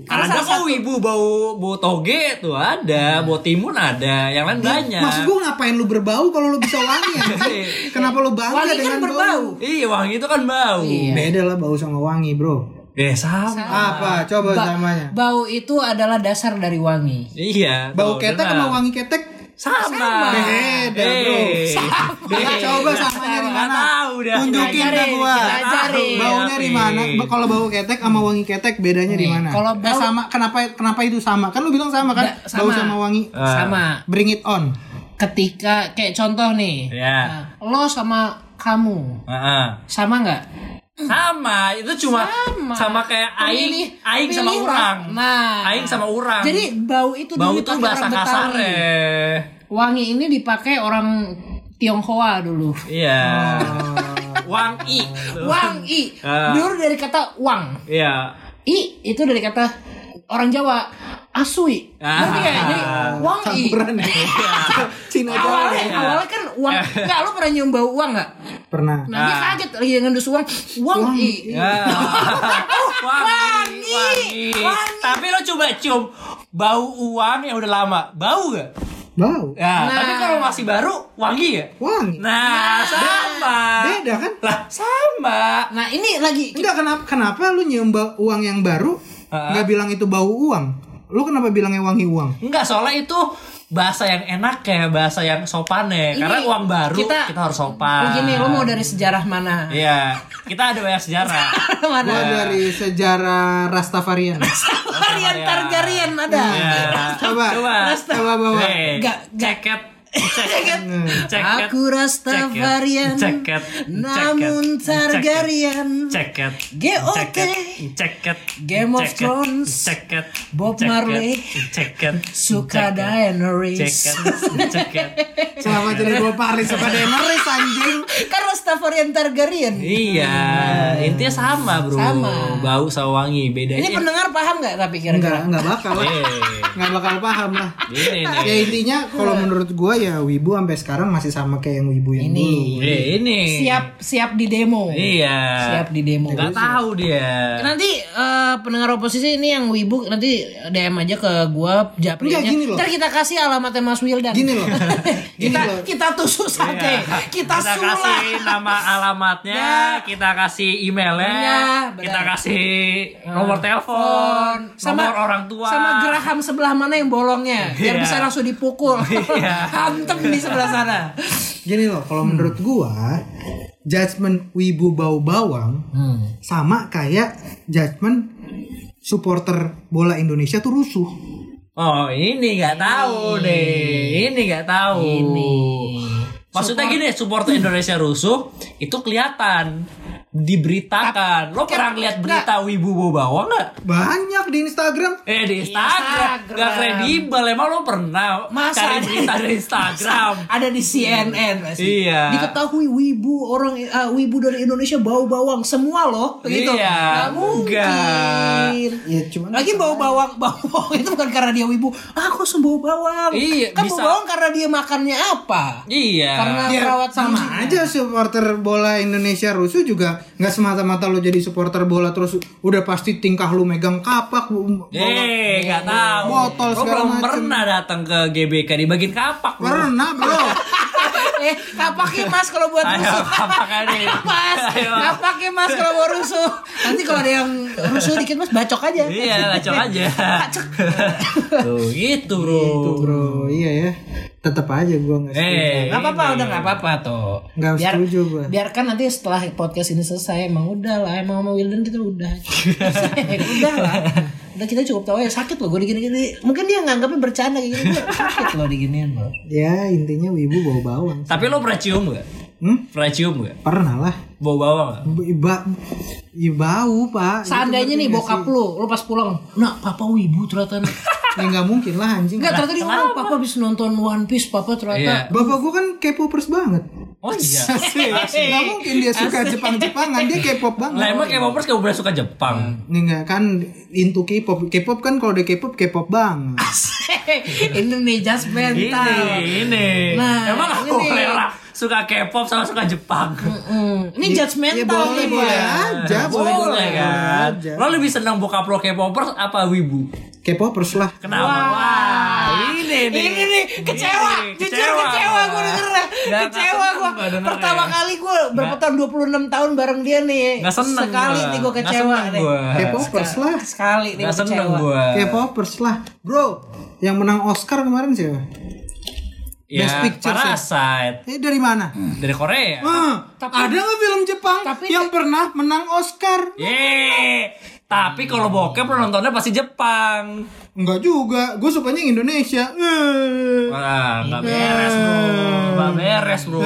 ada kok wibu bau bau toge tuh ada, bau timun ada, yang lain banyak. Maksud gue ngapain lu berbau kalau lu bisa wangi? Kenapa lu bangga Wangi kan dengan berbau. Iya, wangi itu kan bau. Iya. Beda lah bau sama wangi, Bro. Eh, sama. Apa? Coba Ba- samanya. Bau itu adalah dasar dari wangi. Iya. Bau ketek benar. sama wangi ketek sama. Beda, bro. Eh, Beda. Coba samanya di mana? Tunjukin ke gua. Baunya di mana? Ba- Kalau bau ketek sama wangi ketek bedanya di mana? kalau Eh, bau- sama kenapa kenapa itu sama? Kan lu bilang sama kan? Nggak, sama. Bau sama wangi. Ah. Sama. Bring it on. Ketika kayak contoh nih. Ya. Nah, lo sama kamu Heeh. sama nggak? Sama, itu cuma Sama. sama, kayak aing, Pilih- aing sama urang. Nah. Aing sama urang. Jadi bau itu bau itu bahasa orang kasar eh. Wangi ini dipakai orang Tionghoa dulu. Iya. Oh. Wang i. Wang i. Ah. Dulu dari kata wang. Iya. I itu dari kata orang Jawa asui. Ah. Ngerti nggak? Jadi wang i. Campuran ya. Cina. Awalnya, ya. awalnya kan uang. Enggak, lo pernah nyium bau uang nggak? Pernah. Nah, dia kaget lagi dengan dus uang. Uang i. Ya. wangi, wangi. Tapi lo coba cium bau uang yang udah lama. Bau gak? Bau. Ya, Nah. tapi kalau masih baru wangi gak? Wangi. Nah, sama. Beda kan? Lah, sama. Nah, ini lagi Enggak kenapa kenapa lu nyium ba- uang yang baru Ah. nggak bilang itu bau uang? Lu kenapa bilangnya wangi uang? Enggak, soalnya itu bahasa yang enak ya, bahasa yang sopan ya. Ini Karena uang baru kita- kita, harus sopan. Begini, lo mau dari sejarah mana? Iya, kita ada banyak sejarah. mana? Gua dari sejarah Rastafarian. Varian Targaryen ada. Iya. Coba. Coba. Coba bawa. Hei, Nggak- nggak. Ceket. Aku Rastafarian, Ceket. namun Ceket. Targaryen. Ceket. GOT. Ceket. Game of. Thrones. Ceket. Bob. Marley. Ceket. Suka. Daenerys. Ceket. Ceket. Kenapa jadi bawa Paris sama Daenerys anjing? Kan Rastafarian Targaryen. Iya, intinya sama bro. Sama. Bau sama wangi bedanya. Ini pendengar paham nggak tapi kira-kira? Enggak, enggak bakal. Eh, Enggak bakal paham lah. ini nih. Ya intinya kalau menurut gua ya Wibu sampai sekarang masih sama kayak yang Wibu yang Ini. dulu. Eh, ini. Siap siap di demo. Iya. Siap di demo. Gak tahu dia. Nanti eh, pendengar oposisi ini yang wibu nanti DM aja ke gua Japri Enggak, gini loh. Ntar kita kasih alamatnya Mas Wildan. Gini loh. Gini kita loh. kita tusuk sate. Iya. Kita, kita sulah. kasih nama alamatnya, Ya. kita kasih Ya, emailnya, benar. kita kasih nomor telepon, nomor orang tua. sama geraham sebelah mana yang bolongnya biar Iya. bisa langsung dipukul Iya. Hantem di sebelah sana Gini loh, kalau menurut gua judgement Wibu bau bawang sama kayak judgement supporter bola Indonesia tuh rusuh. Oh ini nggak tahu deh, ini nggak tahu. Ini. Maksudnya gini, supporter Indonesia rusuh itu kelihatan diberitakan. Lo pernah lihat berita Wibu bau bawang nggak? Banyak di Instagram. Eh di Instagram, Instagram. nggak kredibel. Emang lo pernah Masa cari ada- berita di Instagram? ada di CNN pasti. Iya. diketahui wibu orang eh, wibu dari Indonesia bau bawang semua loh begitu Iya, Nggak mungkin. Ya cuman lagi bau bawang bau bawang itu bukan karena dia wibu ah, aku bau bawang Iya, kan bisa. bau bawang karena dia makannya apa Iya. karena Ya, perawat sama aja supporter bola Indonesia rusuh juga nggak semata-mata lo jadi supporter bola terus udah pasti tingkah lu megang kapak Eh, nggak tahu. Botol Lo segala belum macem. pernah datang ke GBK di bagian kapak. pernah bro eh kapaknya mas kalau buat Ayo, rusuh kapaknya nih. mas Ayo. kapaknya mas kalau mau rusuh nanti kalau ada yang rusuh dikit mas bacok aja Iya, lacok aja. Tuh, gitu, bro. Tuh bro iya ya tetap aja gua nggak setuju. Eh, Gak apa-apa udah gak apa-apa tuh. Nggak setuju gua. Biarkan nanti setelah podcast ini selesai Emang udah lah Emang sama Wildan kita udah. Udah lah. Udah kita cukup tahu ya sakit loh gue digini-gini. Mungkin dia nganggapnya bercanda kayak gini Gua sakit loh diginiin loh. Ya intinya wibu bau bawang Tapi lo pernah cium gak? Hmm? Pernah cium gak? Pernah lah. Bau bawang gak? Ba ya bau pak. Seandainya nih bokap nggak lu, lu pas pulang, nak papa wibu ternyata. Nak." sih? Ya nggak mungkin lah anjing. Enggak, ternyata dia ngomong papa habis nonton One Piece, papa Iya. ternyata. Bapak gua kan K-popers banget. Oh iya. Nggak mungkin dia suka Jepang-Jepangan, dia K-pop banget. Lah emang kayak popers kamu bener suka Jepang. Ini enggak kan into K-pop. K-pop kan kalau dia K-pop K-pop bang. ini nih just mental. Ini, ini. Nah, emang ini aku nih. Suka K-pop sama suka Jepang. Hmm, ini judgmental Ya boleh nih boleh ya. aja, boleh Boleh boleh kan? aja. Lo lebih seneng bokap lo K-popers apa wibu? K-popers lah. Kenapa? Wah, ini nih. Ini nih kecewa, Ini, jujur kecewa kecewa gue dengernya. Nggak- Kecewa gue. dengernya. Pertama kali gue berapa tahun 26 tahun bareng dia nih. Nggak seneng Sekali gua. nih gue kecewa seneng nih. K-popers lah. Sekali nih Gak gue seneng kecewa. gue. K-popers lah. Bro, yang menang Oscar kemarin siapa? Ya, Best Picture. Parasite Eh dari mana? dari Korea. Ah, ada nggak film Jepang tapi- yang pernah menang Oscar? Yeay. Tapi kalau bokep lo nontonnya pasti Jepang. Enggak juga, gue sukanya yang Indonesia. Eh. Wah, nggak beres bro, nggak beres bro,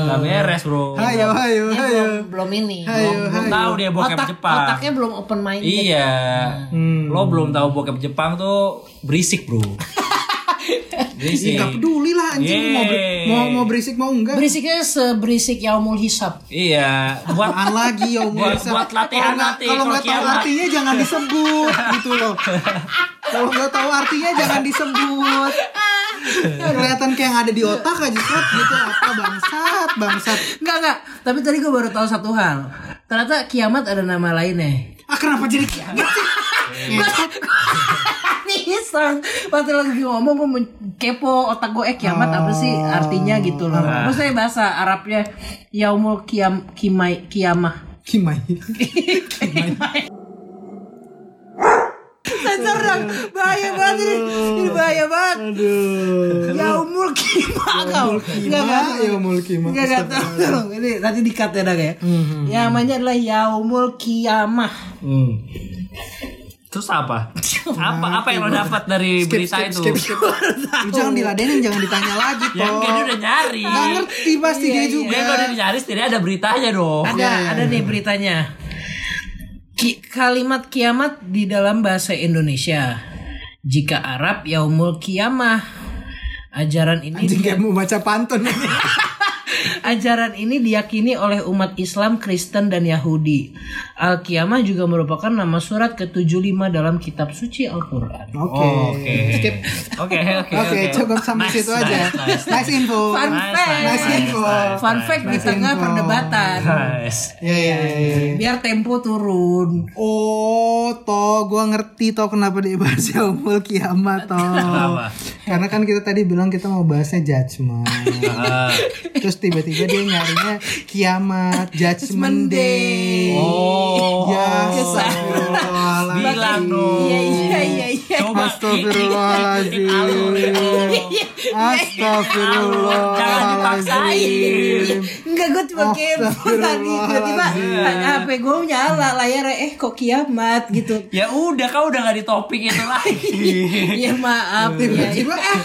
nggak beres bro. Hayo, hayo, hayo. belum, belum ini. Hayo, Belum hayo. tahu dia bokep Otak, Jepang. otaknya belum open minded. Iya, Hmm. lo belum tahu bokep Jepang tuh berisik bro. berisik. Enggak peduli lah anjing mau, beri- Yeay. mau mau berisik mau enggak. Berisiknya seberisik Yaumul Hisab. Iya, buat Apaan lagi ya umur Buat- buat latihan nanti Kalau nggak tahu artinya jangan disebut gitu loh. Kalau nggak tahu artinya jangan disebut. Kelihatan kayak yang ada di otak aja Sat. gitu apa bangsat bangsat. Enggak, enggak. Tapi tadi gue baru tahu satu hal. Ternyata kiamat ada nama lainnya. Ah kenapa jadi kiamat sih? Iseng. Waktu lagi ngomong gue kepo otak gue Eh kiamat apa sih artinya? Gitu loh. Maksudnya bahasa Arabnya Yaumul kiam, kimai, kiamah Kimai. Sensor dong Bahaya banget ini. Ini bahaya banget. Aduh. Yaumul kimah kau. Enggak, enggak. Ya umul kimah. Enggak, enggak tolong Ini nanti dikat ya Dag ya. Yang namanya adalah Yaumul kiamah Hmm. Terus apa? apa apa yang lo dapat dari Skip, berita skip, itu? skip, skip. Lu jangan diladenin, jangan ditanya lagi, Ya Toh. enggak dia udah nyari. Nggak ngerti pasti dia juga. Ya kalau udah nyari setidaknya ada beritanya dong. Ada, ada nih beritanya. Ki- kalimat kiamat di dalam bahasa Indonesia. Jika Arab yaumul kiamah. Ajaran ini Anjing kayak mau baca pantun. ajaran ini diyakini oleh umat Islam, Kristen dan Yahudi. Al-Qiyamah juga merupakan nama surat ke-75 dalam kitab suci Al-Qur'an. Oke. Oke. Skip. Oke, oke, Oke, cukup sampai Nice, situ aja. nice, nice. Nice info. Fun Nice, fact. Nice info. Fun fact di Nice tengah info. perdebatan. Nice. Ya ya ya. ya. Biar tempo turun. Oh, toh gua ngerti toh kenapa dibahas yaumul kiamat toh. Kenapa? Karena kan kita tadi bilang kita mau bahasnya judgment. Ah. Terus tiba-tiba dia nyarinya kiamat, judgment day. Oh. Ya. Bilang dong. Iya iya iya iya. Coba Astagfirullahaladzim. Astagfirullahaladzim. Enggak gue cuma kepo tadi tiba-tiba HP gue nyala layarnya eh kok kiamat gitu. Ya udah kau udah gak di topik itu lagi. Ya maaf ya. Tiba-tiba eh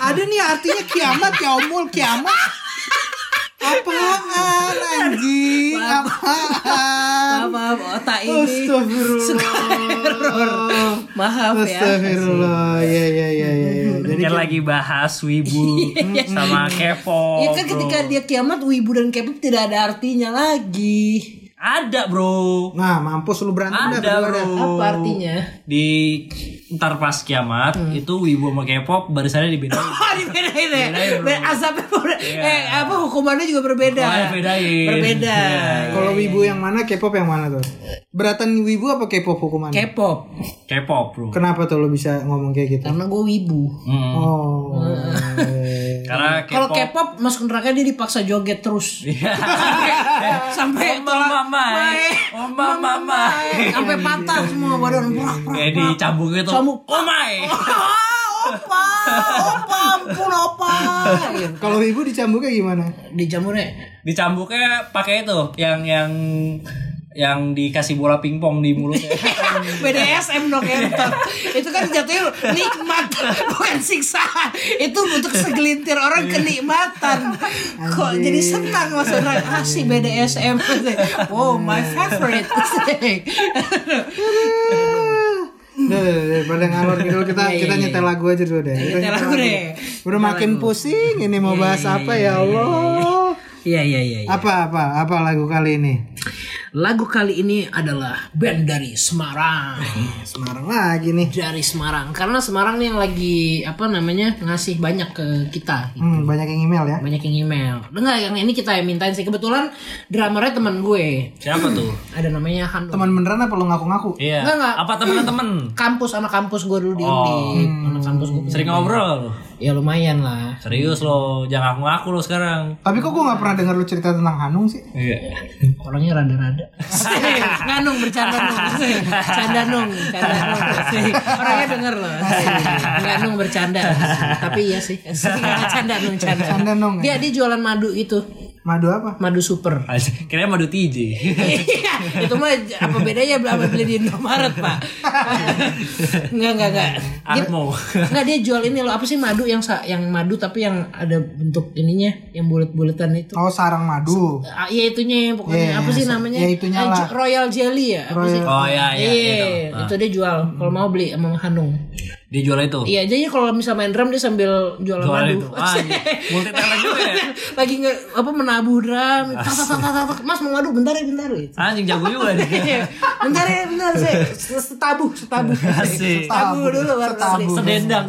ada nih artinya kiamat yaumul kiamat. Apaan anjing? Apaan? Maaf, maaf otak ini Astagfirullah. maaf ya. Astagfirullah. Ya ya ya ya. ya. Jadi Kan lagi bahas wibu sama kepo. Ya kan ketika dia kiamat wibu dan K-pop tidak ada artinya lagi. Ada bro. Nah, mampus lu berantem dah Ada dah. bro. Apa artinya? Di ntar pas kiamat itu wibu sama K-pop barisannya dibedain. Oh dibedain ya. Bedain, Asapnya ber- eh apa hukumannya juga berbeda. Hukumannya bedain. Berbeda. Iya. Kalau wibu yang mana, K-pop yang mana tuh? Beratan wibu apa K-pop hukumannya? K-pop. K-pop bro. Kenapa tuh lo bisa ngomong kayak gitu? Karena gue wibu. Hmm. Oh. Karena Kalau K-pop. Masuk neraka dia dipaksa joget terus. Iya. Sampai mama, mama, mama. sampai patah semua badan. Brak, brak, Kayak dicambuk gitu. Cambuk. Oh my. Opa, opa, ampun opa. Kalau wibu dicambuknya gimana? Di jamurnya Dicambuknya pakai itu yang yang yang dikasih bola pingpong di mulutnya. BDSM dong Kenton. Itu kan jatuhnya nikmat bukan siksaan. Itu untuk segelintir orang kenikmatan. Kok jadi senang orang ah si BDSM. Oh my favorite. Udah, udah, udah, pada ngalor gitu kita Iya, kita iya, nyetel lagu aja dulu deh. Nyetel lagu deh. Udah makin pusing ini mau bahas apa ya Allah. Iya iya iya. iya. Apa apa apa lagu kali ini? Lagu kali ini adalah band dari Semarang. Semarang lagi nih. Dari Semarang. Karena Semarang nih yang lagi apa namanya ngasih banyak ke kita. Hmm, banyak yang email ya. Banyak yang email. Dengar yang ini kita yang mintain sih. Kebetulan drummernya teman gue. Siapa tuh? Ada namanya Hanum. Teman beneran apa lu ngaku-ngaku? Iya. Enggak, enggak. Apa temen-temen? kampus anak kampus gue dulu di Undip. Anak kampus gue. Sering ngobrol. Ya lumayan lah. Serius lo, jangan ngaku-ngaku lo sekarang. Tapi kok gue nggak pernah dengar lu cerita tentang Hanung sih? Iya. Orangnya rada-rada. Nganung bercanda nung. Canda nung, canda nung. Orangnya denger loh. Nganung bercanda. Tapi iya sih. Nggak canda nung, canda. Canda nung, Dia dia jualan madu itu. Madu apa? Madu super. Kira madu TJ. Iya, itu mah apa bedanya sama beli di Indomaret, Pak? Enggak, enggak, enggak. Dia, Atmo. enggak dia jual ini loh, apa sih madu yang sa- yang madu tapi yang ada bentuk ininya, yang bulat-bulatan itu. Oh sarang madu. Ah, iya itunya pokoknya Iya, apa sih namanya? iya, itunya Ah, lah. Royal Jelly ya? Apa sih? Oh iya iya. Iya, gitu. itu dia jual. Kalau mau beli sama Hanung. Dia jual itu. Iya, jadi kalau misal main drum dia sambil Jual madu. itu. Ah, multi talent juga ya. Lagi nge apa menabuh drum. Tak, tak, tak, tak, tak. Mas mau madu bentar ya, bentar ya. Anjing jago juga dia. Iya. bentar ya, bentar saya setabuh, setabuh. Setabuh dulu baru beli. Sedendang.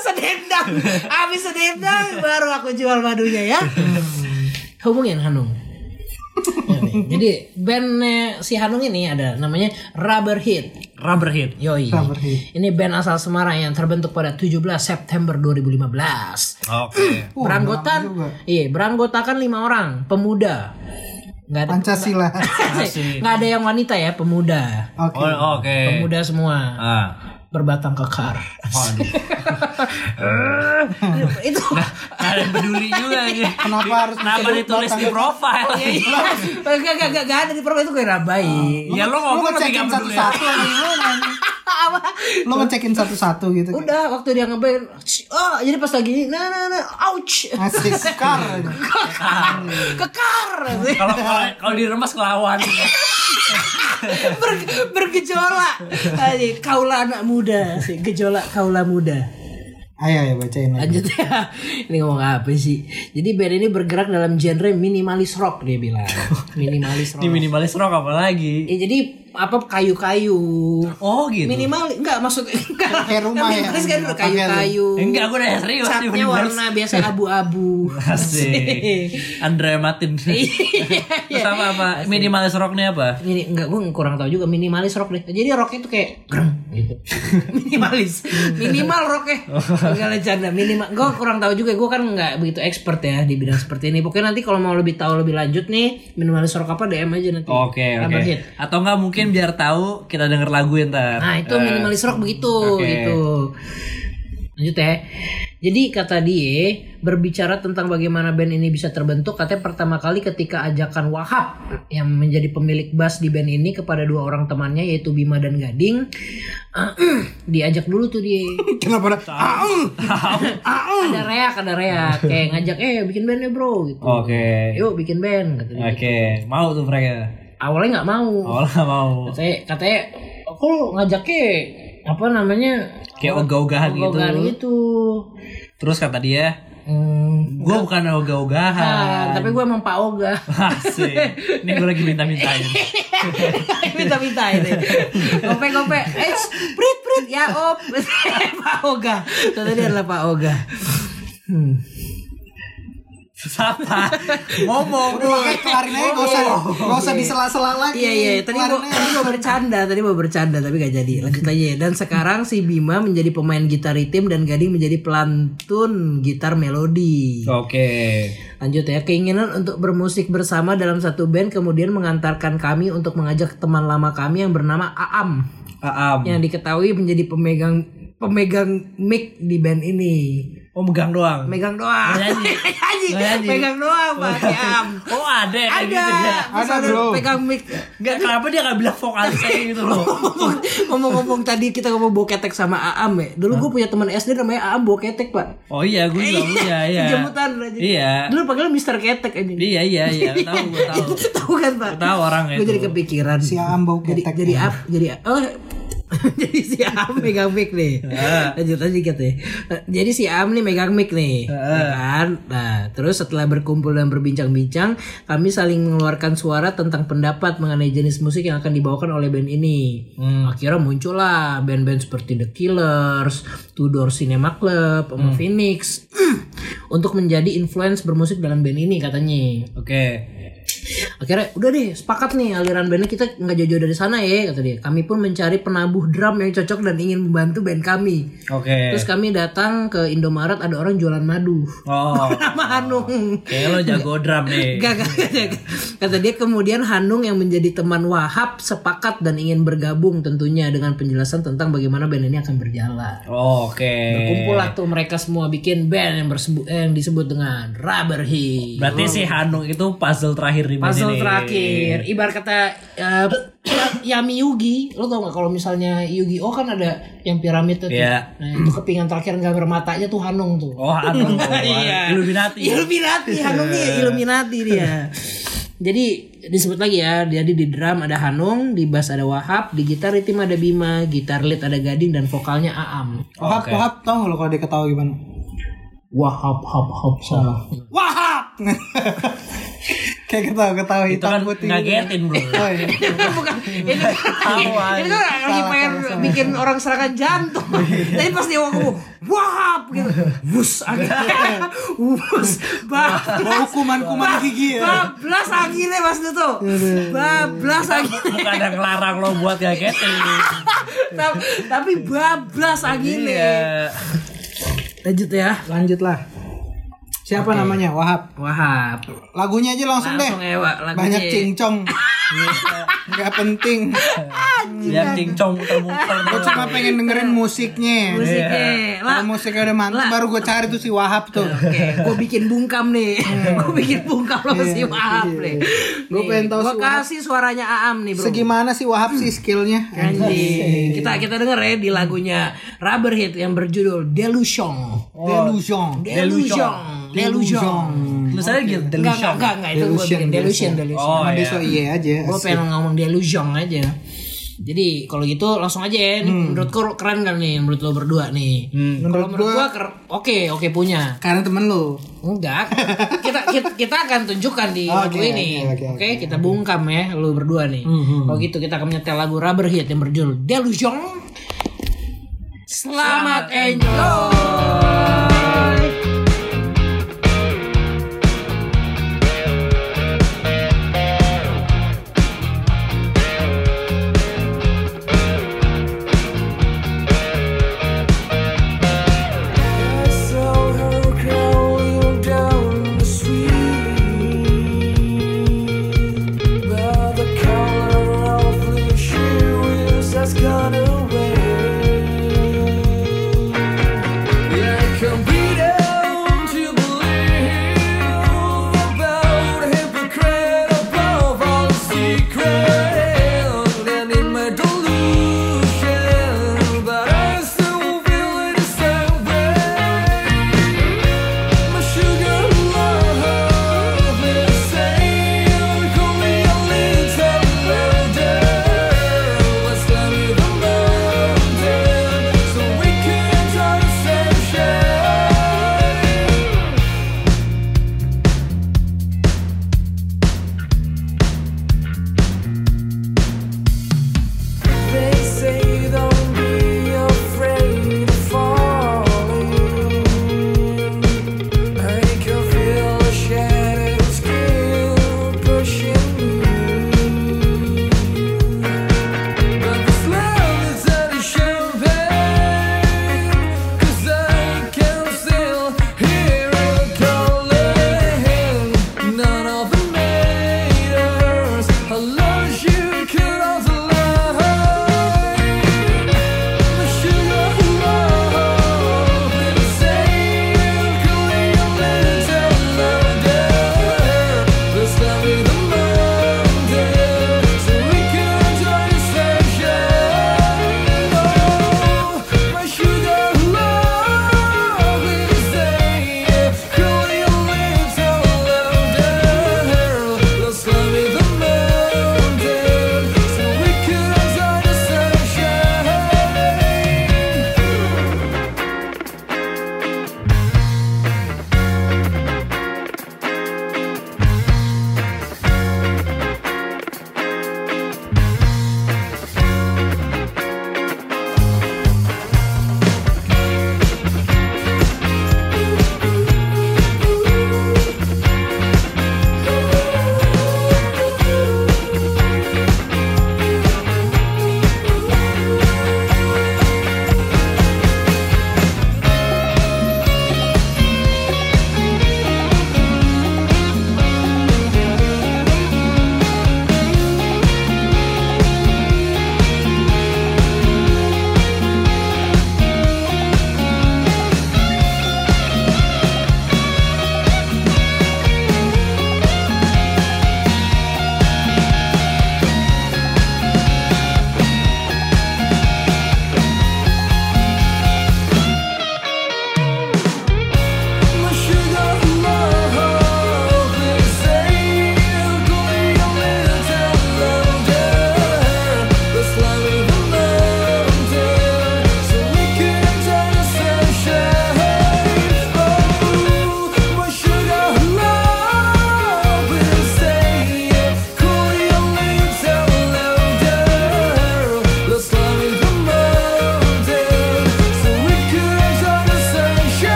sedendang. Habis sedendang baru aku jual madunya ya. Hubungin Hanung. Ya, nih. Jadi bandnya si Hanung ini ada namanya Rubber Hit. Rubber hit. Yoi. Rubber Hit. Ini band asal Semarang yang terbentuk pada 17 September 2015. Oke. Beranggotan, juga. iya beranggotakan lima orang pemuda. Nggak ada, Pancasila. nggak ada yang wanita ya pemuda. Oke. Oh, oke. Pemuda semua Ah. Berbatang kekar. Waduh. itu Nggak ada peduli juga ya. Kenapa harus Kenapa ditulis di batang- profile? Gak, gak, gak, gak ada di profil itu kayak rabai. Ya lo ngomong ngecekin gak peduli. nanya. Lu ngecekin satu-satu gitu. Udah waktu dia ngeband, oh jadi pas lagi nah nah nah, ouch, Asik sekar. kekar, Kalau kalau kalau diremas kelawan. Ber- bergejolak, Aji, kaula anak muda, sih gejolak kaula muda. Ayo ayo bacain lagi. Lanjut ya. Ini ngomong apa sih? Jadi band ini bergerak dalam genre minimalis rock dia bilang. Minimalis rock. Di minimalis rock apa lagi? Ya, jadi apa kayu-kayu. Oh gitu. Minimal enggak maksud enggak. Kayak rumah ya? Minimalis kan kayu-kayu. Enggak, gue udah serius Catnya warna biasa abu-abu. Asik. Andrea Martin. Iya. Terus apa apa? Minimalis rocknya apa? Ini enggak gue kurang tahu juga minimalis rock deh. Jadi rock itu kayak greng gitu. minimalis. Minimal rocknya. Enggak canda minimal. Gue kurang tahu juga. Gue kan nggak begitu expert ya di bidang seperti ini. Pokoknya nanti kalau mau lebih tahu lebih lanjut nih minimalis rock apa DM aja nanti. Oke, oke. Atau enggak mungkin biar tahu kita denger lagu ntar. Nah itu Eh, minimalis rock begitu oke. gitu. Lanjut ya. Jadi kata dia berbicara tentang bagaimana band ini bisa terbentuk katanya pertama kali ketika ajakan Wahab yang menjadi pemilik bass di band ini kepada dua orang temannya yaitu Bima dan Gading diajak dulu tuh dia Kenapa ada? Reak ada reak kayak ngajak eh bikin bandnya bro gitu Oke. yuk bikin band kata dia. Oke, mau tuh mereka. Awalnya nggak mau Oh lah mau. katanya katanya aku ngajaknya apa namanya Kayak ogah-ogahan gitu. Ogah-ogahan gitu. Terus kata dia, Hmm, gue bukan ogah-ogahan. tapi gue emang Pak Oga. Asik. Ini gue lagi minta-mintain. Minta-minta ini. Gope-gope. Eh, prit prit ya op. Pak Oga. Ternyata dia adalah Pak Oga. Hmm. Siapa? Ngomong. Udah makanya kelarin aja gak usah gak usah disela-sela lagi. Iya iya, tadi mau Kelarin aja. tadi mau bercanda, tadi mau bercanda tapi gak jadi. Lanjut aja. ya. Dan sekarang si Bima menjadi pemain gitar ritim dan Gading menjadi pelantun gitar melodi. Oke. Lanjut ya, keinginan untuk bermusik bersama dalam satu band kemudian mengantarkan kami untuk mengajak teman lama kami yang bernama Aam Aam. yang diketahui menjadi pemegang pemegang mic di band ini. Oh megang doang. megang doang nyanyi. Nyanyi. Megang doang pak Am Oh ada ya ada gitu ya. Ada, Ada bro. pegang mic Enggak kenapa dia gak bilang vokalis aja gitu loh. Ngomong- ngomong-ngomong tadi kita ngomong boketek sama Aam ya dulu gue punya teman SD namanya Aam boketek pak Oh iya gue juga punya iya. jemputan aja. Iya. dulu panggil Mister Ketek aja Iya iya iya tahu gue tahu. tahu kan pak tahu orang gue jadi kepikiran Si Aam bau jadi jadi up jadi oh jadi si Am megang mic nih. Lanjut aja dikit ya jadi si Am nih megang mic nih ya kan? Nah terus setelah berkumpul dan berbincang-bincang kami saling mengeluarkan suara tentang pendapat mengenai jenis musik yang akan dibawakan oleh band ini. Hmm. akhirnya muncullah band-band seperti The Killers, Tudor Cinema Club, Hmm. Phoenix. Untuk menjadi influence bermusik dalam band ini katanya. Oke. Akhirnya udah deh sepakat nih aliran bandnya kita nggak jauh-jauh dari sana ya kata dia kami pun mencari penabuh drum yang cocok dan ingin membantu band kami Oke. terus kami datang ke Indomaret ada orang jualan madu Oh. nama Hanung Kayak lo jago drum nih. Gak, gak, gak, gak. Kata dia kemudian Hanung yang menjadi teman Wahab sepakat dan ingin bergabung tentunya dengan penjelasan tentang bagaimana band ini akan berjalan. Oh, Oke. Berkumpul lah tuh mereka semua bikin band yang, bersebut, yang disebut dengan Rubber. Berarti si Hanung itu puzzle terakhir di Puzzle ini. terakhir, ibarat kata eh, ya- Yami Yugi, lo tau gak kalau misalnya Yugi Oh kan ada yang piramid itu, Iya. nah itu kepingan terakhir nggak matanya tuh Hanung tuh. Oh Hanung. Iya. Illuminati. Illuminati, Hanung dia Illuminati dia. Jadi disebut lagi ya, jadi di drum ada Hanung, di bass ada Wahab, di gitar ritim ada Bima, gitar lead ada Gading dan vokalnya Aam. Wahab, Wahab tau gak lo kalau dia ketawa gimana? Wahab, hab, hab, salah. Wahab! Kayak ketawa-ketawa Itu hitam kan putih. ngagetin bro. Oh, iya. Bukan, ini ini tuh lagi pengen bikin orang serangan jantung. Tapi pas dia ngomong Wahab gitu, wus anginnya, wus, bah, Bau kuman-kuman gigi ya. bablas anginnya mas itu tuh, bablas anginnya. Bukan yang larang lo buat ngagetin. tapi, tapi bablas. Iya. Lanjut ya. Lanjut lah. Siapa namanya? Wahab. Wahab. Lagunya aja langsung, Langsung deh. Wak, lagunya. Banyak cincong. Gak penting. Biar cincong muter-muter. Gue cuma pengen dengerin musiknya. Musiknya. Lah, Kalau musiknya udah mantap baru gue cari tuh si Wahab tuh. Oke, gue bikin bungkam nih. gue bikin bungkam lo si Wahab nih. Gua pengen tahu Gue si Wahab. kasih suaranya Aam nih, Bro. Segimana sih Wahab sih skillnya? Anjing. Kita kita denger ya di lagunya Rubber Hit yang berjudul Delusion. Delusion. Delusion. Delusion. Tulisannya gitu. Enggak, enggak, enggak, enggak. Itu gue Delusion, bikin Delusion, Delusion. Oh iya. Iya aja. Gue pengen ngomong Delusion aja. Jadi kalau gitu langsung aja ya. Ini menurutku keren kan nih menurut lo berdua nih. Kalau menurut gua ker- oke oke punya. Karena temen lu. Enggak. kita, kita kita akan tunjukkan di Oke, lagu ini. oke, Oke, oke, oke. kita bungkam ya lu berdua nih. Kalau gitu kita akan menyetel lagu Rubber Hit yang berjudul Delusion. Selamat enjoy. I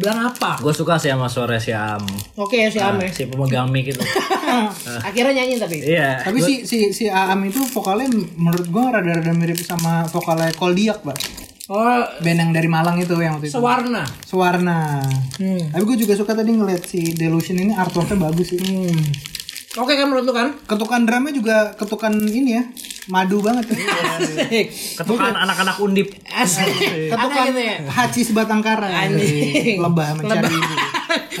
bilang apa? Gue suka sih sama suara si Am. Oke si Ame. Si pemegang mic itu. Akhirnya nyanyi tapi. Iya. Tapi si si si Aam itu vokalnya menurut gua rada-rada mirip sama vokalnya Koldiak, Pak. Oh Band yang dari Malang itu yang waktu itu. sewarna. Sewarna. Hmm. Tapi gue juga suka tadi ngeliat si Delusion ini artworknya bagus sih. Hmm. Oke kan menurut lu kan? Ketukan drumnya juga ketukan ini ya, madu banget ya. Asik. Ketukan anak-anak undip. Asik. Ketukan gitu ya. haji sebatang kara. Anjing. Lebah mencari Lebah. ibu.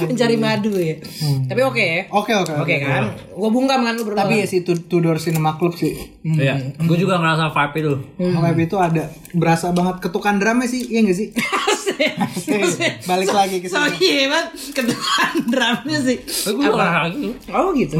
Mencari madu ya. Tapi oke ya. Oke oke Oke kan? Gua bungkam kan lu berdua. Tapi ya si Tud- Tudor Cinema Club sih. Hmm. Iya. Gue juga ngerasa vibe itu. Vibe itu ada berasa banget ketukan drumnya sih, iya gak sih? Asik. Balik lagi ke So situ. iya banget ketukan drumnya sih. Gue juga ngerasa gitu. Oh gitu.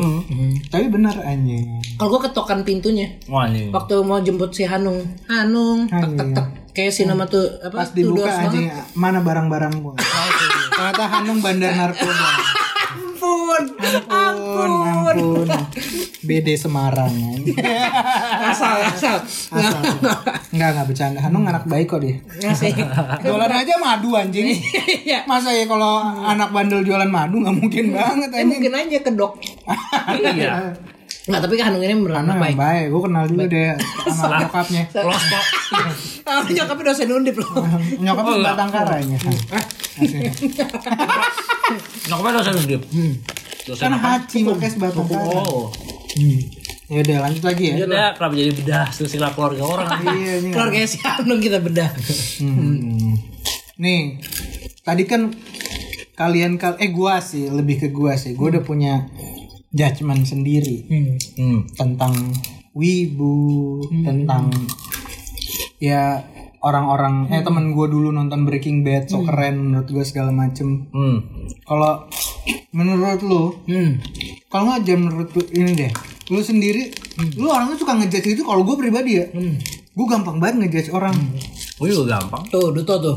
Tapi benar anjing. Kalau gua ketokan pintunya. Wah ini. Waktu mau jemput si Hanung. Hanung. Tek tek tek. Kayak si nama tuh apa? Pas dibuka anjing, mana barang-barang gua? Ternyata Hanung bandar narkoba. Ampun. Ampun, ampun. BD Semarang. anjing. Asal asal. Asal. Enggak, enggak bercanda. Hanung anak baik kok dia. Ngasih. Jualan aja madu anjing. Iya. Masa ya kalau anak bandel jualan madu nggak mungkin banget Eh, anjing. mungkin aja kedok. Iya. Enggak, tapi Hanung ini beneran Hanung baik. yang baik. Gue kenal dulu deh sama nyokapnya. Los kok. Ah, nyokapnya dosen undip loh. Nyokapnya Oh, iya. batang karanya. Nyokapnya dosen undip. Kan haji makanya sebatang kara. Oh. Ya udah lanjut lagi ya. Dia kenapa jadi bedah silsilah keluarga orang? Iya. Keluarga si Hanung kita bedah. Hmm. Nih, tadi kan kalian kal eh gua sih lebih ke gua sih. Gua udah punya judgement sendiri Hmm. tentang wibu, tentang ya orang-orang eh temen gua dulu nonton Breaking Bad so keren menurut gua segala macem. Hmm. Kalau menurut lu, Hmm. kalau nggak jam menurut lu ini deh, lu sendiri, lu orangnya suka ngejudge itu. Kalau gue pribadi ya, gue gampang banget ngejudge orang. Gue juga gampang. Tuh, Duto tuh.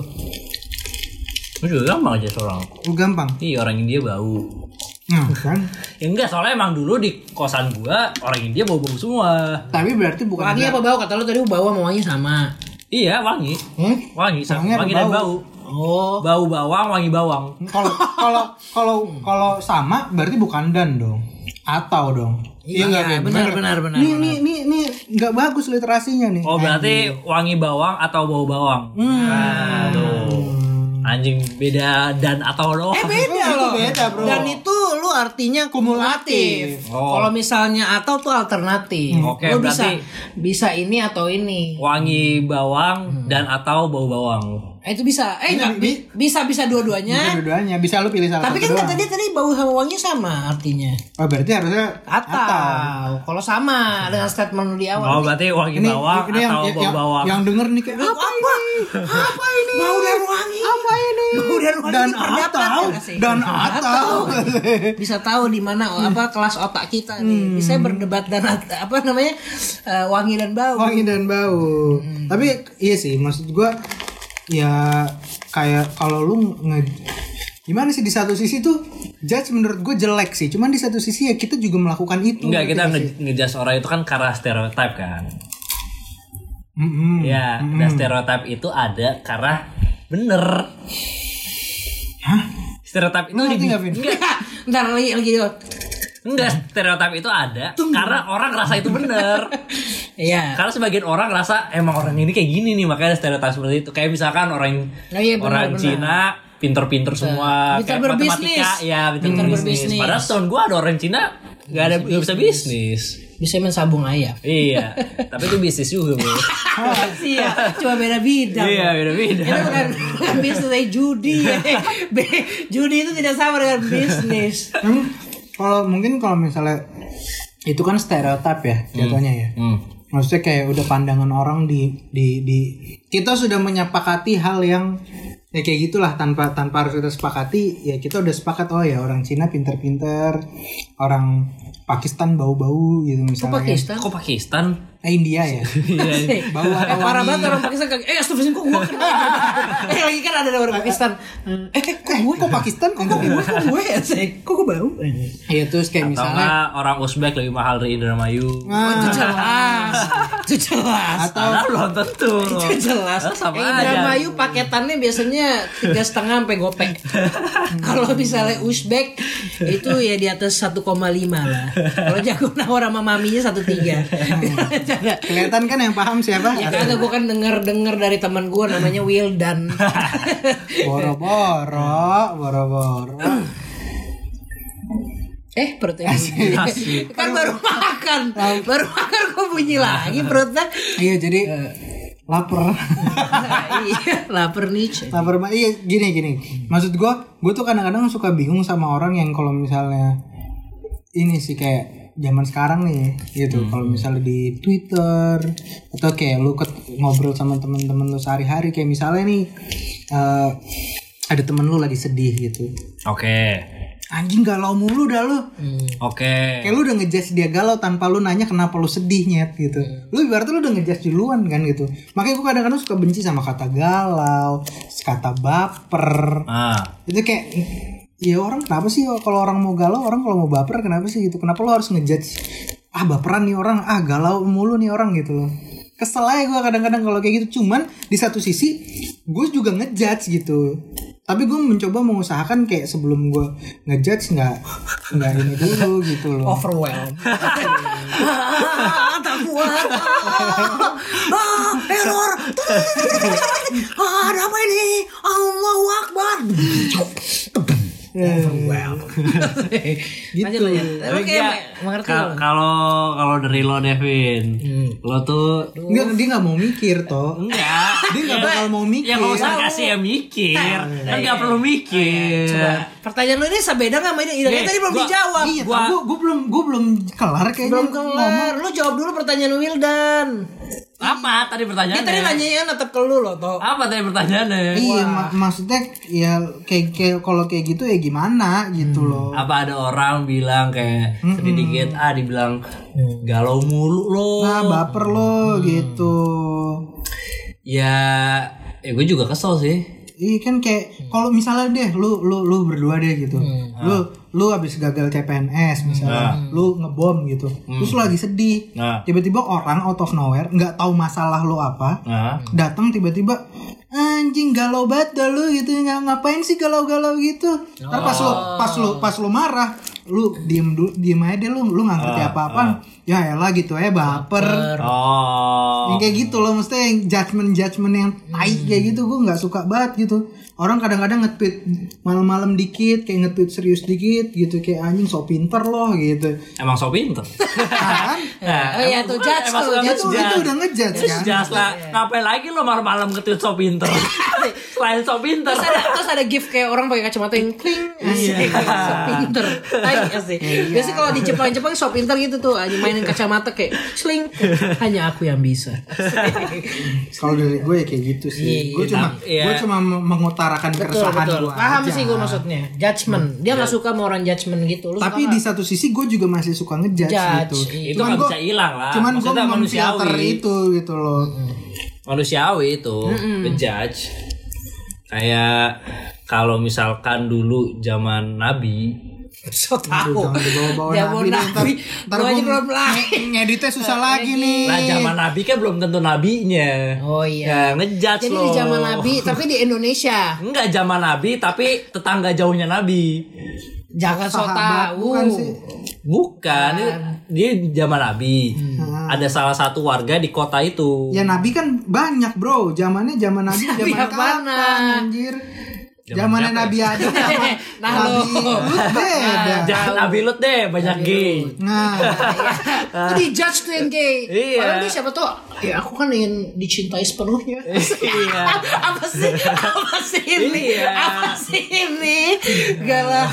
Gue juga gampang aja seorang. Lu gampang. Iya orang India bau. Nah kan, Ya enggak soalnya emang dulu di kosan gua orang India bau-bau semua. tapi berarti bukan Wangi apa bau? Kata lu tadi bau sama wangi sama. Iya wangi. Hmm? Wangi, Wangi wangi, dan bau? bau. Oh. Bau bawang, wangi bawang. Kalau kalau kalau kalau sama berarti bukan dan dong. Atau dong. Iya, nggak, Vin? benar, benar, benar, Nih nih nih nih nggak bagus literasinya nih. Oh berarti wangi bawang atau bau bawang. Nah, tuh. Anjing beda dan atau doang. Eh beda Itu loh. beda, bro. Dan itu lu artinya kumulatif. Oh. Kalau misalnya atau tuh alternatif. Oke, lu bisa berarti- bisa ini atau ini. Wangi bawang dan atau bau bawang. Eh, itu bisa. Eh enggak bi- bisa bisa dua-duanya. Bisa dua-duanya, bisa lu pilih salah Tapi satu kan doang. tadi tadi bau sama wangi sama artinya. Oh, berarti harusnya Atau kalau sama dengan statement di awal. Oh berarti wangi Ini, bawang ini yang, atau yang, bau yang, bawang. yang denger nih kayak apa, apa? Apa ini? Bau dan wangi. Apa ini? Bau dan wangi Dan atau, ya, dan atau. bisa tahu di mana oh, apa kelas otak kita nih. Bisa berdebat dan apa namanya? eh, wangi dan bau. wangi dan bau. Tapi iya sih, maksud gua ya kayak kalau lu nge gimana sih di satu sisi tuh judge menurut gue jelek sih. Cuman di satu sisi ya kita juga melakukan itu. Enggak kita Ngerti nge ngejudge orang itu kan karena stereotip kan. Mm-mm. Ya, dan stereotip itu ada karena bener. Hah? Stereotip itu ngerti nggak, Vin? Ntar lagi lagi enggak stereotip itu ada karena orang ngerasa itu bener. Iya. Karena sebagian orang ngerasa emang orang ini kayak gini nih makanya stereotip seperti itu. Kayak misalkan orang Oh iya, benar, orang benar. Cina pinter-pinter semua Pinter kayak berbisnis. matematika ya pinter, Pinter berbisnis. berbisnis. Padahal tahun gua ada orang Cina nggak ada nggak bisa bisnis. Bisa mensabung ayam. iya, tapi itu bisnis juga bro. Iya, cuma beda bidang. iya beda-beda. Itu bukan, bukan bisnis dari judi. Be- judi itu tidak sama dengan bisnis. Hmm, kalau mungkin kalau misalnya itu kan stereotip ya jatuhnya ya. Hmm. Maksudnya kayak udah pandangan orang di di di kita sudah menyepakati hal yang ya kayak gitulah tanpa tanpa harus kita sepakati ya kita udah sepakat oh ya orang Cina pinter-pinter orang Pakistan bau-bau gitu misalnya Pakistan. Kok Pakistan? eh India ya bau eh, atau parah wangi. banget orang Pakistan kayak eh astagfirullahaladzim kok gue kenal eh lagi kan ada orang Pakistan eh eh, kok gue kok Pakistan kok gue kok gue ya sih kok gue bau Iya terus kayak Atau misalnya orang Uzbek lebih mahal dari Indramayu. Oh, itu jelas Itu jelas. Atau belum tentu. Itu jelas. Sama Eh, aja. Indramayu paketannya biasanya tiga setengah sampai gopek. Kalau misalnya Uzbek itu ya di atas 1,5 lah. Kalau jago nawar sama maminya 1,3. Canda. kelihatan kan yang paham siapa? Ya kagak gue kan denger denger dari teman gue namanya Wildan. Boro-boro, boro-boro. eh perutnya bunyi. kan baru makan, baru makan kok bunyi lagi perutnya. Iya jadi lapar. iya, lapar nih. lapar iya gini gini. Maksud gua, gua tuh kadang-kadang suka bingung sama orang yang kalau misalnya ini sih kayak zaman sekarang nih gitu. Kalau misalnya di Twitter atau kayak lu ket- ngobrol sama temen-temen lu sehari-hari kayak misalnya nih eh, ada temen lu lagi sedih gitu. Oke. Anjing galau mulu dah lu. Oke. Kayak lu udah ngejudge dia galau tanpa lu nanya kenapa lu sedih nyet gitu. Lu ibaratnya lu udah ngejudge duluan kan gitu. Makanya gue kadang-kadang suka benci sama kata galau, kata baper. Ah. Itu kayak ya orang kenapa sih kalau orang mau galau, orang kalau mau baper kenapa sih gitu. Kenapa lu harus ngejudge ah baperan nih orang, ah galau mulu nih orang gitu loh. Kesel aja gue kadang-kadang kalau kayak gitu. Cuman di satu sisi gue juga ngejudge gitu. Tapi gue mencoba mengusahakan kayak sebelum gue ngejudge nggak nggak ini dulu gitu loh. Overwhelmed. ah, tak kuat. Ah, error. Ah, ada apa ini? Allahu Akbar. yeah, overwhelmed. Lanjut, lanjut. Tapi Tapi kayak dia- mengerti kalau kalau dari lo Devin, lo tuh Enggak, dia nggak mau mikir toh. enggak. Dia nggak bakal mau mikir. Ya nggak usah kasih yang mikir, kan nggak perlu mikir. Coba. Pertanyaan lu ini sebeda nggak sama Nih, tadi belum gua- dijawab. Iya, Gua- gue gue belum gue belum kelar kayaknya. Belum kelar. Lu jawab dulu pertanyaan Wildan. Apa tadi Dia pertanyaannya? tadi nanyain tetap ke lu loh, toh. Apa tadi pertanyaannya? Iya, mak- maksudnya ya kayak kayak kalau kayak gitu ya gimana gitu loh. Apa ada orang bilang kayak sedih dikit, ah dibilang galau mulu lo. Nah, baper lo gitu. Ya, ya gue juga kesel sih. Iya kan kayak kalau misalnya deh lu lu lu berdua deh gitu. Lu lu habis gagal CPNS misalnya, lu ngebom gitu. Terus lu lagi sedih. Nah. Tiba-tiba orang out of nowhere nggak tahu masalah lu apa. Nah, datang tiba-tiba anjing galau banget dah lu gitu. Ng- ngapain sih galau-galau gitu? Ntar pas lu pas lu pas lu marah lu diem dulu diem aja deh lu lu nggak ngerti apa-apa ya elah gitu ya baper. Oh, yang kayak gitu loh mesti yang judgement judgement yang tai kayak gitu gue nggak suka banget gitu orang kadang-kadang nge-tweet malam-malam dikit kayak nge-tweet serius dikit gitu kayak anjing so pinter loh gitu. Emang so pinter. kan? Nah, Oh iya, tuh judge emang tuh, judge itu udah ngejudge kan? jelas lah, ngapain lagi lo malam-malam nge-tweet so pinter? Selain so pinter. Terus ada, terus ada gift kayak orang pakai kacamata yang kling. Asik so pinter. Asik biasanya kalau di Jepang Jepang so pinter gitu tuh. Aja mainin kacamata kayak sling hanya aku yang bisa. Kalau dari gue ya kayak gitu sih. gue cuma iya. gue cuma mengutarakan betul keresahan betul gue paham aja. sih gue maksudnya judgment dia nggak suka sama orang judgment gitu Lu Tapi suka di satu sisi gue juga masih suka ngejudge Judge, gitu. iya. Itu nggak bisa hilang lah. Cuman gue memfilter manusiawi. itu gitu loh. manusiawi itu ngejudge kayak kalau misalkan dulu zaman Nabi so tahu. Jangan dibawa-bawa dia nabi mau nabi. ntar gue belum lahir. nge- ngeditnya susah lagi nih. lah zaman Nabi kan belum tentu nabinya. Oh iya. Ya ngejudge jadi loh. di zaman nabi tapi di Indonesia. Enggak zaman Nabi tapi tetangga jauhnya Nabi. Jangan so tahu. bukan sih. bukan. Ini- dia di zaman Nabi. Ada salah satu warga di kota itu. Ya nabi kan banyak bro. Zamannya zaman nabi zaman kapan anjir? Zaman Zamannya nabi Adam. Sama Nah, nabi lo. Lut beda. jangan Nabi Lut deh banyak gay Nah, itu di judge tuh yang gay Iya. Padahal dia siapa tuh? Ya aku kan ingin dicintai sepenuhnya. Iya. Apa sih? Apa sih ini? Iya. apa sih ini? Gak lah.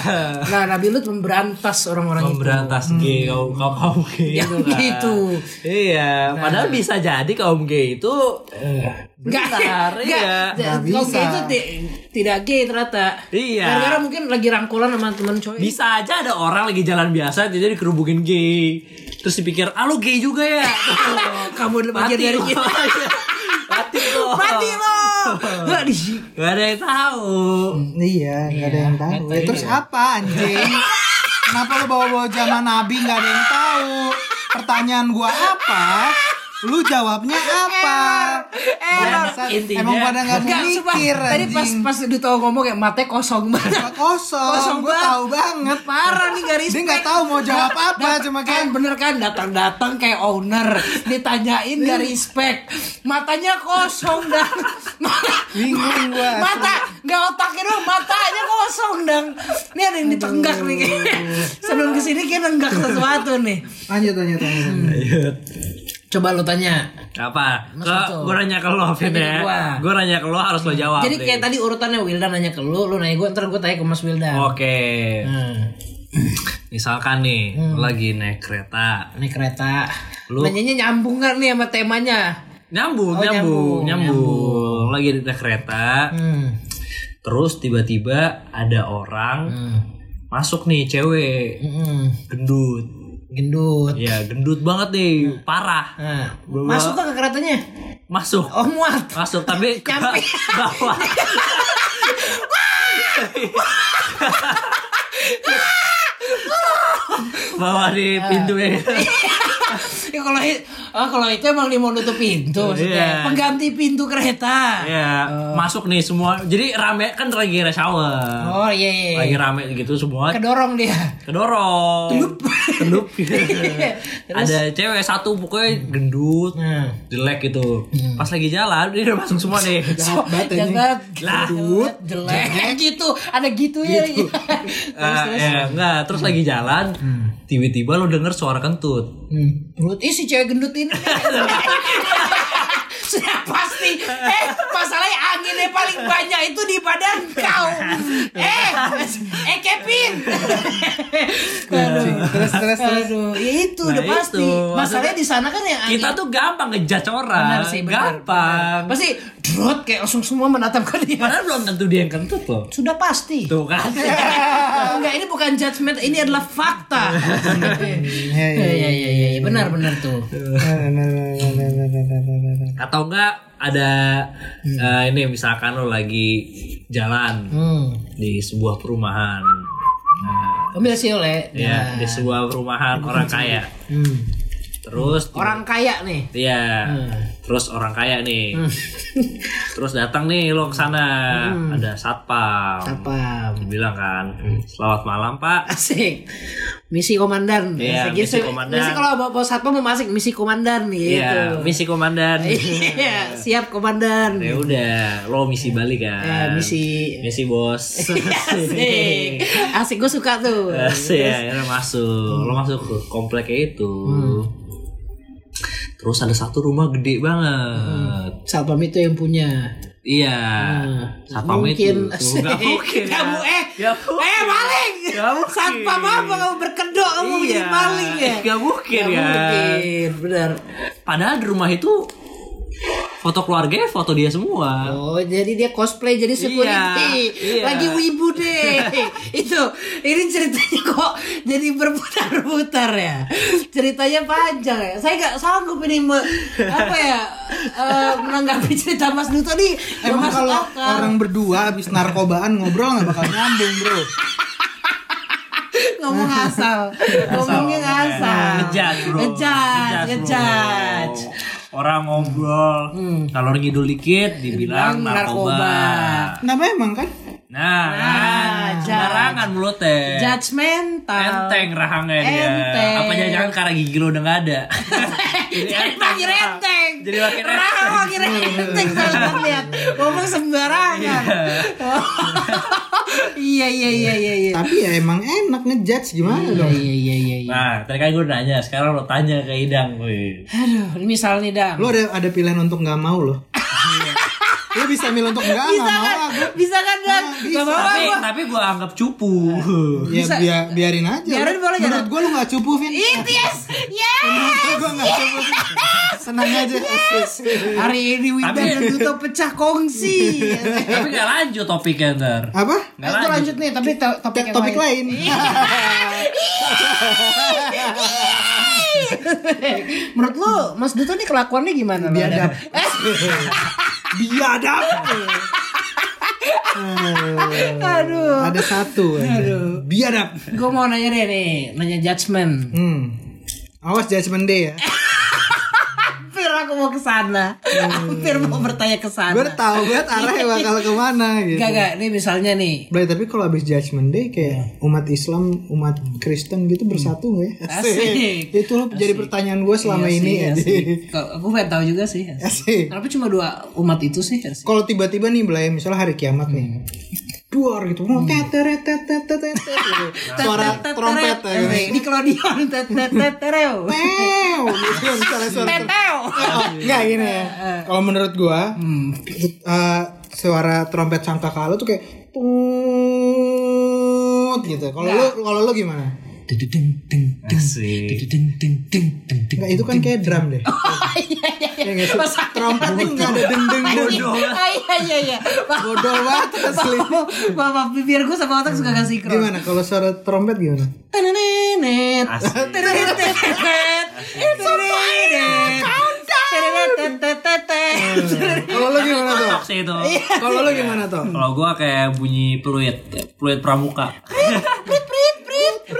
Nah Nabi Lut memberantas orang-orang itu. Memberantas gay kaum kaum kaum gay Yang itu kan. gitu. iya padahal bisa jadi kaum gay itu eh, Gak, benar. Gak, iya. Nggak. Kalau bisa. gay itu ti- tidak gay ternyata. Iya. Gara-gara mungkin lagi rangkulan sama teman cowok. bisa aja ada orang lagi jalan biasa jadi dikerubungin gay terus dipikir ah lu gay juga ya Kamu adalah bagian dari kita. mati lo Mati lo. Nggak di gak ada yang tahu iya nggak ada yang tahu. Ya, terus apa anjing? Kenapa lu bawa-bawa zaman nabi nggak ada yang tahu? Pertanyaan gua apa? Lu jawabnya apa? Bangsat. Intinya- Emang pada nggak mau Enggak, sumpah. mikir Tadi pas pas Duto ngomong kayak matanya kosong banget. kosong, Kosong gue banget. tahu banget. Parah nih garis. Dia nggak tahu mau jawab apa, cuma kan kayak bener kan datang-datang kayak owner ditanyain gak respect matanya kosong dan Bingung gua. mata nggak otaknya doang matanya kosong dan ini ada yang ditenggak nih sebelum ke sini kayak nenggak sesuatu nih lanjut lanjut lanjut. Ayo. Coba lo tanya Apa? Mas Ke, gue nanya ke lo, ke ya. gua. Gue nanya ke lo harus lo jawab. jadi deh. kayak tadi urutannya Wildan nanya ke lu lu nanya gue ntar gue tanya ke Mas Wildan Oke. Hmm. Misalkan nih, lo lagi naik kereta. Ini kereta. Lu- Nanyanya nyambung kan nih sama temanya? Nyambung, Oh, nyambung, nyambung, nyambung, Lagi di naik kereta. Hmm. Terus tiba-tiba ada orang masuk nih cewek Hmm. gendut. Gendut. Ya, gendut banget nih, parah. Nah, masuk ke keretanya? Masuk. Oh muat. Masuk tapi Nyampe. bawah. Bawa di pintunya. ya kalau i- ah, kalau itu emang dia mau nutup pintu maksudnya. Iya. Pengganti pintu kereta. Ya, masuk nih semua. Jadi rame kan lagi shower. Oh iya iya. Lagi rame gitu semua. Kedorong dia. Kedorong. Telup. Terus? Ada cewek satu pokoknya gendut, Nah. jelek gitu. Pas lagi jalan dia udah masuk semua nih. So, jangan Lah. gendut, jelek gitu. Ada gitu ya. Ah, ya, enggak, terus lagi jalan, tiba-tiba lo denger suara kentut. Hmm. Perut ih si cewek gendut ini. Sudah pasti. Eh, masalahnya anginnya paling banyak itu di badan kau. Eh, eh Kevin. Terus terus terus. Aduh, ya itu Nah, udah pasti. itu. Masalahnya di sana kan yang angin. Kita tuh gampang ngejudge orang. benar sih, benar. gampang. Pasti drot kayak langsung semua menatap ke dia. Padahal belum tentu dia yang kentut loh. Sudah pasti. Tuh kan. Enggak, ini bukan judgement, ini adalah fakta. Ya, Iya, iya, iya, iya, iya, benar, benar tuh. Atau enggak ada eh, ini misalkan lo lagi jalan Hmm. di sebuah perumahan. Nah, sih oleh. ya di sebuah perumahan orang kaya. Hmm. Terus Orang kaya nih. Iya. Terus orang kaya nih. Terus datang nih lo ke sana. Ada satpam. Apa? Bilang kan, "Selamat malam, Pak." Asik. Misi komandan. Iya, misi Gitu. komandan. Misi kalau bawa bawa satpam mau masuk misi komandan gitu. Iya, misi komandan. Iya, siap komandan. ya udah, lo misi balik kan. Ya, misi Misi bos. Asik. Asik gue suka tuh. Asik ya, akhirnya masuk. Lo masuk ke kompleknya itu. Terus ada satu rumah gede banget. Satpam itu yang punya. Iya. Satpam itu. mungkin Tuh, Nggak mungkin. Nggak ya. mu- eh Nggak mungkin. eh maling Nggak mungkin. satpam apa kamu berkedok kamu Iya. jadi maling ya Nggak mungkin Nggak ya. mungkin benar Padahal di rumah itu foto keluarganya foto dia semua. Oh jadi dia cosplay jadi security iya. Lagi wibu deh Itu Ini ceritanya kok Jadi berputar-putar ya Ceritanya panjang ya Saya gak sanggup ini me, Apa ya eh, Menanggapi cerita Mas Duto nih nggak Emang kalau akal. orang berdua habis narkobaan ngobrol nggak bakal nyambung bro. ngomong asal ngomongnya ngasal Ngejudge bro. ngejudge bro. ngejudge Orang ngobrol, kalau ngidul dikit dibilang Bilang narkoba. narkoba. Nah memang kan. Nah, judge. sembarangan mulutnya. judgmental Enteng rahangnya dia. Enteng. Apa jangan-jangan karena gigi lo udah gak ada. Jadi makin enteng Jadi makin Rahang enteng. makin enteng saya lihat ngomong sembarangan iya iya iya iya iya Tapi ya emang enak ngejudge gimana dong? iya iya iya iya Nah, tadi kan gue nanya, sekarang lo tanya ke Idang, aduh ini misal nih dang Lo ada ada pilihan untuk nggak mau loh. Lo bisa milih untuk nggak bisa mau kan gua. bisa kan dang gak mau Tapi gua tapi gue anggap cupu. Ya biar, biarin aja. Biarin boleh, Menurut gue lo nggak cupu Vin. It yes yes Menurut gue nggak cupu. Vin. Senang aja. hari ini Winda Tapi- dan Duto pecah kongsi tapi gak lanjut topiknya ntar. Apa? Nggak Nah, itu lanjut nih, tapi to- topik yang Topik lain. Menurut lo, Mas Duto nih kelakuannya gimana? Biadab. Eh, Biadab. aduh, Ada satu. Aduh. Biadab. gue mau nanya deh nih, nanya judgement. Hmm. Awas judgment day ya. Aku mau ke sana. Hampir mau bertanya ke sana. Gue tahu banget arahnya bakal ke mana gitu. Gak gak, nih misalnya nih. Bray, tapi kalau habis Judgment Day kayak umat Islam, umat Kristen gitu bersatu nggak ya? Asik. Itu loh jadi pertanyaan gue selama Iya ini. sih, iya Aku pengen tahu juga sih. Asik. Kenapa cuma dua umat itu sih? Asik. Kalau tiba-tiba nih Blay, misalnya hari kiamat nih. Duar gitu. Teteret, teteret, teteret, gitu. Suara trompet ya. Di. Pew, gitu misalnya suara Teteo. Oh, enggak gini ya. Kalau menurut gua, eh, suara trompet sangkakala tuh kayak tut gitu. Kalau lu kalau lu gimana? Itu kan kayak drum deh. Iya? Trompet enggak ada deng deng deng. Ah, Iya iya iya. Bodoh banget asli. Bapak bibir gue sama otak suka gak sinkron. Gimana kalau suara trompet gimana? Tenenet. Asik. Tenenet. It's Kalau lu gimana tuh? Itu. Kalau lu gimana tuh? Kalau gua kayak bunyi peluit, peluit pramuka. Semuanya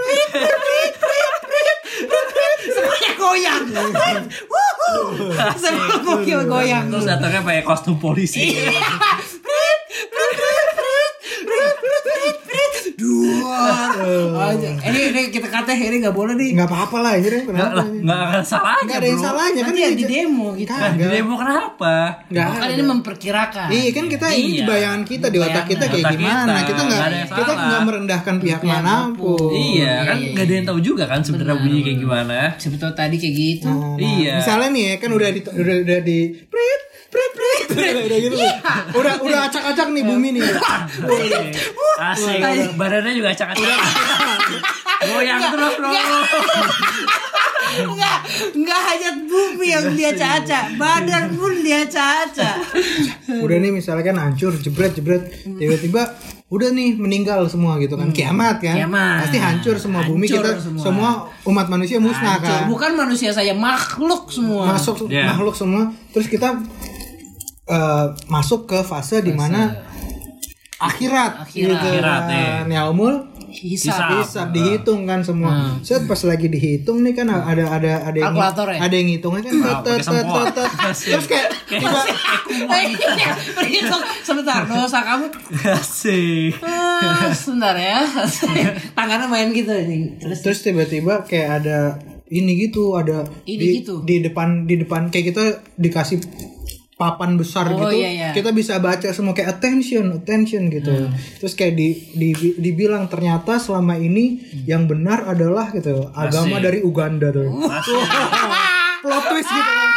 goyang. Wuhu. Semua mobil goyang. Terus datangnya pakai kostum polisi. Dua. Ini ini kita kata ini nggak boleh nih. Enggak apa-apa lah anjir kenapa? Nggak akan salahnya Enggak ada yang salahnya kan ini di demo gitu. Nah, di demo kenapa? Enggak. Kan ini memperkirakan. Iya kan kita ini di Iya. bayangan kita di otak kita kayak gimana kita, nggak nggak ada kita nggak merendahkan pihak mana pun. Iya kan nggak ada yang tahu juga kan sebenarnya bunyi kayak gimana. Sebetulnya tadi kayak gitu. Nah, Iya. Misalnya nih ya kan udah di udah udah di prit prit prit udah, udah gitu. Udah udah acak-acak nih bumi nih. Asik. Badannya juga acak-acak. Goyang terus bro. Enggak, enggak hanya bumi yang dia caca, badan pun dia caca. Udah nih misalnya kan hancur jebret jebret tiba-tiba udah nih meninggal semua gitu kan kiamat kan Kiamat. pasti hancur semua bumi Hancur kita semua. semua. umat manusia musnah Hancur. kan Bukan manusia saya, makhluk semua. masuk Iya. makhluk semua terus kita eh, masuk ke fase di mana akhirat Akhirat. gitu Akhirat, kan. yaumul Hisap. hisap dihitung kan semua set pas lagi dihitung nih kan ada ada ada yang Kalkulator ya? ada yang ngitungnya kan tet, pakai tet, tet, tet. terus kayak tiba Iya, Berhitung sebentar dosa kamu Asik. eh, sebentar ya. Tangannya main gitu nih. Terus terus tiba-tiba kayak ada ini gitu ada Ini di, gitu? di depan di depan kayak kita dikasih papan besar Oh, gitu iya, iya. kita bisa baca semua kayak attention attention gitu Hmm. terus kayak di, di dibilang ternyata selama ini yang benar adalah gitu agama Asik. dari Uganda tuh plot twist gitu kan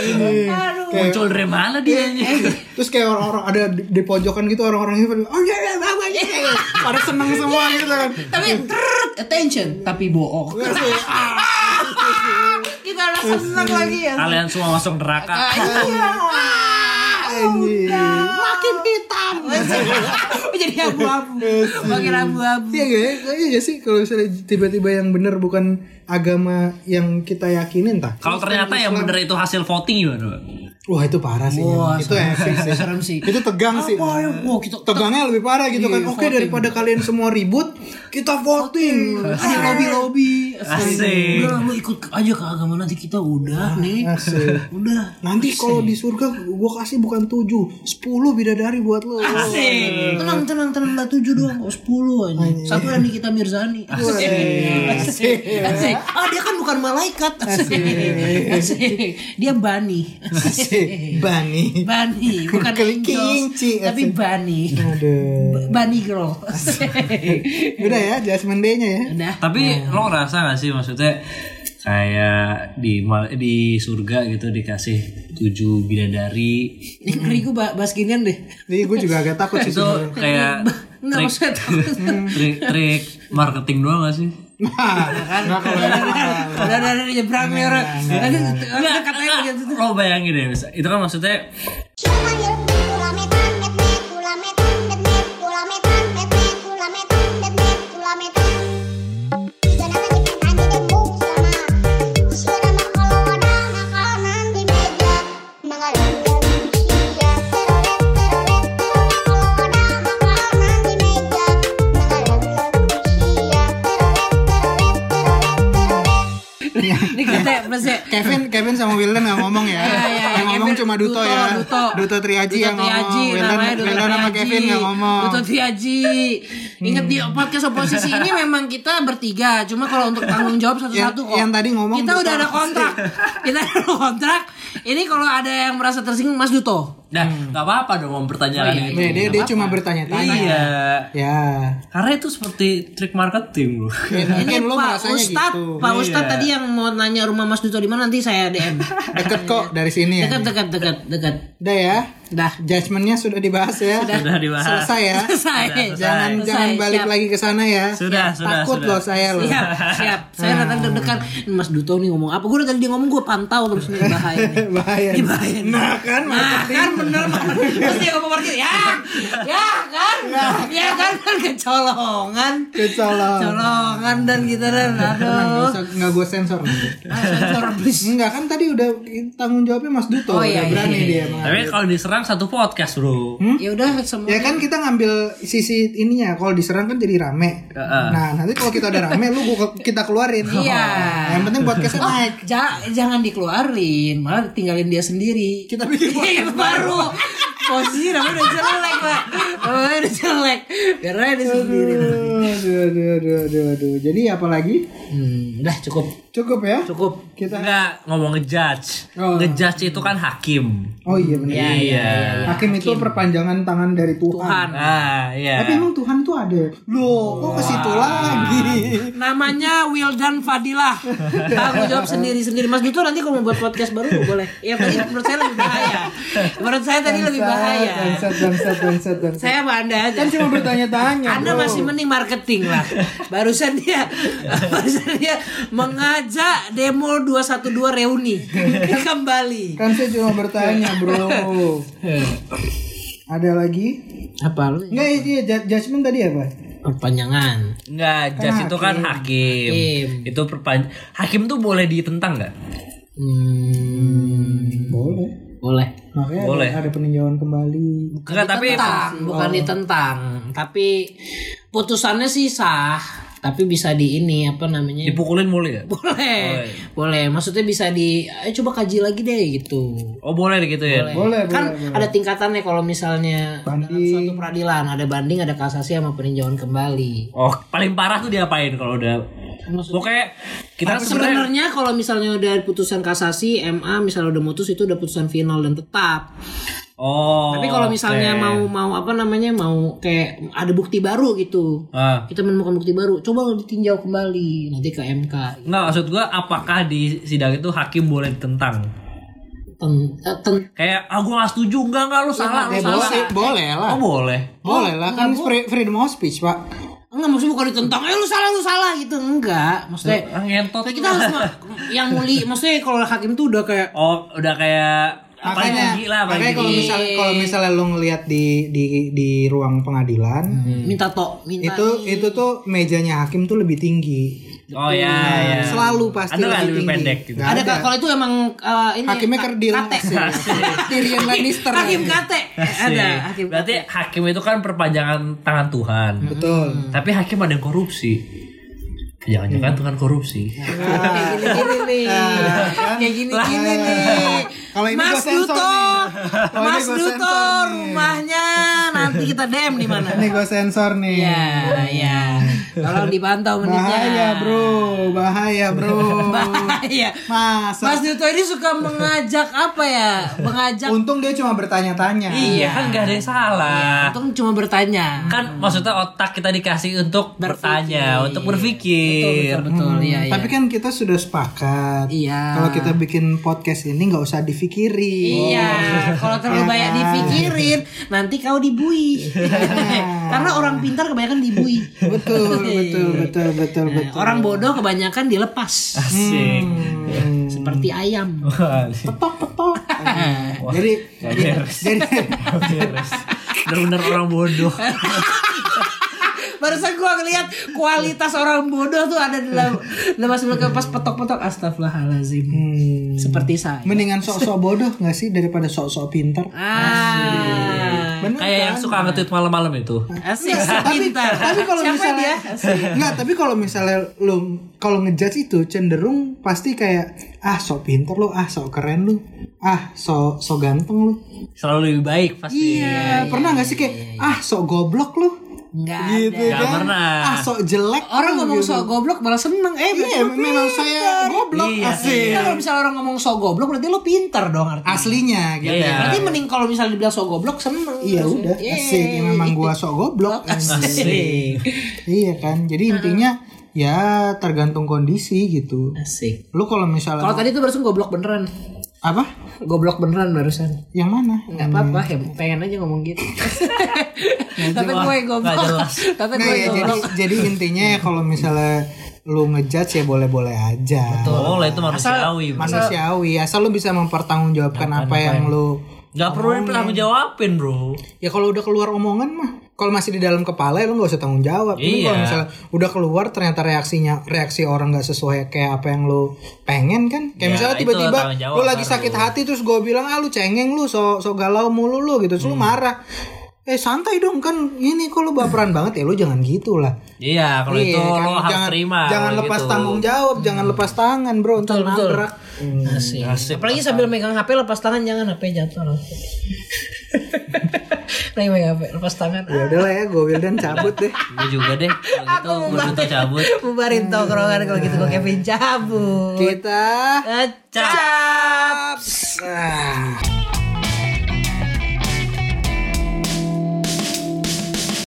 ini kayak Muncul dari mana dia ini? terus kayak orang-orang ada di, di pojokan gitu orang-orangnya pada oh iya iya bang iya iya." pada seneng semua gitu kan tapi attention tapi bohong. Iya sih. Kita udah seneng lagi ya. Kalian semua masuk neraka. Anjing. makin hitam jadi abu-abu. Makin abu-abu. Iya gak ya? Iya gak sih kalau misalnya tiba-tiba yang benar bukan agama yang kita yakinin tak? Kalau ternyata yang bener itu hasil voting gimana? Wah itu parah sih. Wah, itu epic sih. serem sih. Itu tegang sih. Apa ya? Wah, kita Tegangnya lebih parah gitu kan. Iya, Oke voting. daripada kalian semua ribut, kita voting. ada lobby-lobby. Asik. Udah lu ikut aja ke agama nanti kita udah nih. Asik. Udah. Nanti kalau di surga gue kasih bukan tujuh, sepuluh bidadari buat lo. Asik. Tenang, tenang, tenang. Lah tujuh doang. Oh, sepuluh aja. Satu yang Nikita Mirzani. Asik. Asik. Asik. Ah, dia kan bukan malaikat. Asik. Asik. Dia bani. Asik. Bani. Bani. Bukan Kelinci. Tapi Asik. bani. Aduh. Bani girl. Asik. Udah ya, Jasmine Day-nya ya. Udah. Tapi lo ngerasa gak sih maksudnya kayak di mal- di surga gitu dikasih tujuh bidadari Ini ngeri gue bahas ginian deh. Jadi gue juga agak takut sih itu kayak trik, trik trik marketing doang gak sih? Nah, nggak kalau ini mah. Udah ada di nyebrang nih orang. Nanti nanti katanya begitu. Lo bayangin deh, itu kan maksudnya Ini kita plus ya. Kevin Kevin sama Wildan nggak ngomong ya. Iya, iya, ngomong cuma Duto, ya. Duto, Duto Triaji Duto yang ngomong. Triaji, namanya Duto Welan sama Triaji. Kevin nggak ngomong. Duto Triaji. Ingat di podcast oposisi ini memang kita bertiga, cuma kalau untuk tanggung jawab satu-satu Yang- kok. yang tadi ngomong kita Duto. udah ada kontrak. kita ada kontrak. Ini kalau ada yang merasa tersinggung Mas Duto. Nah, nggak apa-apa dong Oh, mempertanyakan iya. itu. Nih, dia, dia cuma bertanya-tanya. Iya. Ya. Karena itu seperti trik marketing loh. Ya, Ini lo Pak Ustad, gitu. Pak Ustad tadi yang mau nanya rumah Mas Duto di mana nanti saya DM. Deket kok dari sini ya. dekat dekat dekat dekat. Udah ya. Dah. Judgementnya sudah dibahas ya. Sudah dibahas. Selesai ya. Selesai. Jangan Selesai, jangan balik siap. lagi ke sana ya. Sudah, sudah, Takut sudah. loh saya loh. Siap, siap. Saya datang deg-degan. Ini Mas Duto nih ngomong apa? Gue dari dia ngomong gue pantau terus nih bahaya. nih. Bahaya. Ini bahaya. nih. Nah kan Nah kan bener Terus dia ngomong marketing Ya Ya kan Ya kan kan kecolongan kecolong. Colongan dan gitu dan Aduh nggak gue sensor. Ah, Sensor please Enggak kan tadi udah tanggung jawabnya Mas Duto. Oh, iya, udah berani iya, dia. iya. mengambil. Tapi kalau diserang satu podcast bro. Ya udah semua Ya kan kita ngambil sisi ininya kalau diserang kan jadi rame. Heeh. Nah nanti kalau kita udah rame lu gua, kita keluarin. Iya. Yang penting podcastnya naik. Ja- jangan dikeluarin, malah tinggalin dia sendiri. Kita bikin Iya, baru. の、Posisi namanya udah jelek, Pak. Namanya udah jelek. Aja dia sendiri. Aduh, aduh, aduh, aduh, aduh, aduh. Jadi apa lagi? Hmm, udah cukup. Cukup ya? Cukup. Kita. Enggak ngomong ngejudge. Oh. Ngejudge itu kan hakim. Oh iya benar. Iya, iya, iya. Hakim itu perpanjangan tangan dari Tuhan. Tuhan. Ah, iya. Tapi emang Tuhan tuh ada. Loh, kok ke situ lagi? Namanya Wildan Fadilah. Tanggung jawab sendiri-sendiri. Mas Duto nanti kalau mau buat podcast baru boleh. Ya tadi menurut saya lebih bahaya. Menurut saya tadi lebih bahaya. Bangsat, bangsat, bangsat, bangsat. Saya sama Anda aja. Kan cuma bertanya-tanya. Anda bro. masih mending marketing lah. Barusan dia barusan dia mengajak demo 212 reuni kembali. Kan saya cuma bertanya, bro. Ada lagi? Apa lu? Enggak, iya, ju- judgment tadi apa? Perpanjangan. Enggak, judge itu kan hakim. Hakim. Itu perpan hakim tuh boleh ditentang nggak? Hmm, Boleh. Boleh. Makanya Boleh. Ada, ada peninjauan kembali. Enggak, tapi Ditentang, bukan ditentang, tapi putusannya sih sah, tapi bisa di ini apa namanya? dipukulin boleh nggak? boleh, boleh. Maksudnya bisa di, eh, coba kaji lagi deh gitu. Oh boleh gitu ya. Boleh, kan boleh. ada tingkatannya kalau misalnya dalam suatu peradilan ada banding ada kasasi sama peninjauan kembali Oh paling parah tuh diapain kalau udah Pokoknya kita sebenarnya sebenarnya kalau misalnya udah putusan kasasi MA misalnya udah mutus itu udah putusan final dan tetap Oh tapi kalau misalnya oke. mau mau apa namanya mau kayak ada bukti baru gitu. Ah. kita menemukan bukti baru coba ditinjau kembali nanti ke MK Nggak maksud gua apakah di sidang itu hakim boleh ditentang? Ten, eh, ten- Kayak ah gua gak setuju. Enggak enggak lu salah lu Eh, salah. boleh, boleh lah. Oh boleh? Boleh lah, kan free- freedom of speech, Pak. enggak maksudnya bukan ditentang eh lu salah lu salah gitu. Enggak maksudnya Ah, Ngentot. Kita harus yang muli maksudnya kalau hakim tuh udah kayak Oh udah kayak Makanya, lah makanya kalau misalnya kalau misalnya lo ngelihat di di di ruang pengadilan, minta tok minta itu itu tuh mejanya hakim tuh lebih tinggi. Oh ya ya Selalu pasti Ada lebih lebih tinggi. pendek gitu? Ada Kak, kalau itu emang uh, ini Hakimnya kerdil. kate Tyrion Lannister. hakim kate ada hakim Berarti hakim itu kan perpanjangan tangan Tuhan Betul. Tapi hakim ada yang korupsi Jangan-jangan Tuhan korupsi. Kayak gini gini nih. Kayak gini gini nih. Kalau ini Mas Duto nih. Mas Duto rumahnya nanti kita DM di mana Ini gue sensor nih. ya ya tolong dipantau menitnya Bahaya bro, bahaya bro. bahaya Masa? Mas Duto ini suka mengajak apa ya mengajak Untung dia cuma bertanya-tanya. Iya kan gak ada yang salah untung cuma bertanya Kan maksudnya otak kita dikasih untuk bertanya Untuk berpikir betul betul iya iya Tapi kan kita sudah sepakat. Iya. Kalau kita bikin podcast ini nggak usah dipikirin. Iya, kalau terlalu Ya banyak kan? dipikirin, nanti kau dibui. Karena orang pintar kebanyakan dibui. Betul, betul, betul, betul, Nah, betul. orang bodoh kebanyakan dilepas. Asik Hmm. Seperti ayam. Petok, petok. jadi, jadi, Bener-bener orang bodoh Barusan gua ngeliat kualitas orang bodoh tuh ada di dalam dalam Mulke pas petok-petok astagfirullahalazim. Hmm. Seperti saya. mendingan sok-sok bodoh nggak sih daripada sok-sok pintar? Ah, Bener Kayak yang kan? suka nge-tweet malam-malam itu. Asik, tapi tapi kalau misalnya dia? nggak tapi kalau misalnya lu kalau ngejudge itu cenderung pasti kayak ah sok pinter lu ah sok keren lu ah sok sok ganteng lu Selalu lebih baik pasti. iya pernah nggak sih kayak ah sok goblok lu Enggak gitu ada. Nggak kan pernah. ah sok jelek Orang ngomong gitu. sok goblok malah seneng. Eh, iya memang saya goblok Iya, asik Iya, kalau misalnya orang ngomong sok goblok berarti lo pintar dong artinya. aslinya gitu Iya. Berarti mending kalau misalnya dibilang sok goblok seneng. Iya udah Yeay. asik ya, memang gua sok goblok Asik. iya kan jadi intinya ya tergantung kondisi gitu Asik. lu kalau misalnya Kalau tadi tuh barusan goblok beneran. Apa Goblok beneran barusan. yang mana Enggak apa-apa, ya pengen aja ngomong gitu. Tapi gue goblok. jelas. Tapi Nggak, gue ya, jadi goblok. jadi intinya ya kalau misalnya lu ngejudge ya boleh-boleh aja Oh, lah itu manusiawi. bro. manusiawi asal lu bisa mempertanggungjawabkan apa yang lu Gak perlu ditanggung jawabin, Bro. ya kalau udah keluar omongan mah kalau masih di dalam kepala ya lu nggak usah tanggung jawab Tapi Iya. kalau misalnya udah keluar ternyata reaksinya reaksi orang nggak sesuai kayak apa yang lu pengen kan kayak Ya, misalnya itu tiba-tiba lu lagi baru. sakit hati terus gue bilang ah lu cengeng lu so so galau mulu lu gitu terus lu Hmm. marah eh santai dong kan ini kok lu baperan banget ya lu jangan gitu lah Iya, kalau itu Iya, kan? lo harus jangan, terima. Jangan kalau lepas gitu. tanggung jawab, jangan lepas tangan, bro, untuk betul. nabrak. Asik. Asik. Apalagi sambil megang HP lepas tangan jangan HP jatuh megang HP lepas tangan. Ya udahlah ya, gue dan cabut deh. Gue juga deh. Kalau gitu, gue Duto cabut. Bubarin tongkrongan kalau gitu gue Kevin cabut. Kita Cap. Ah.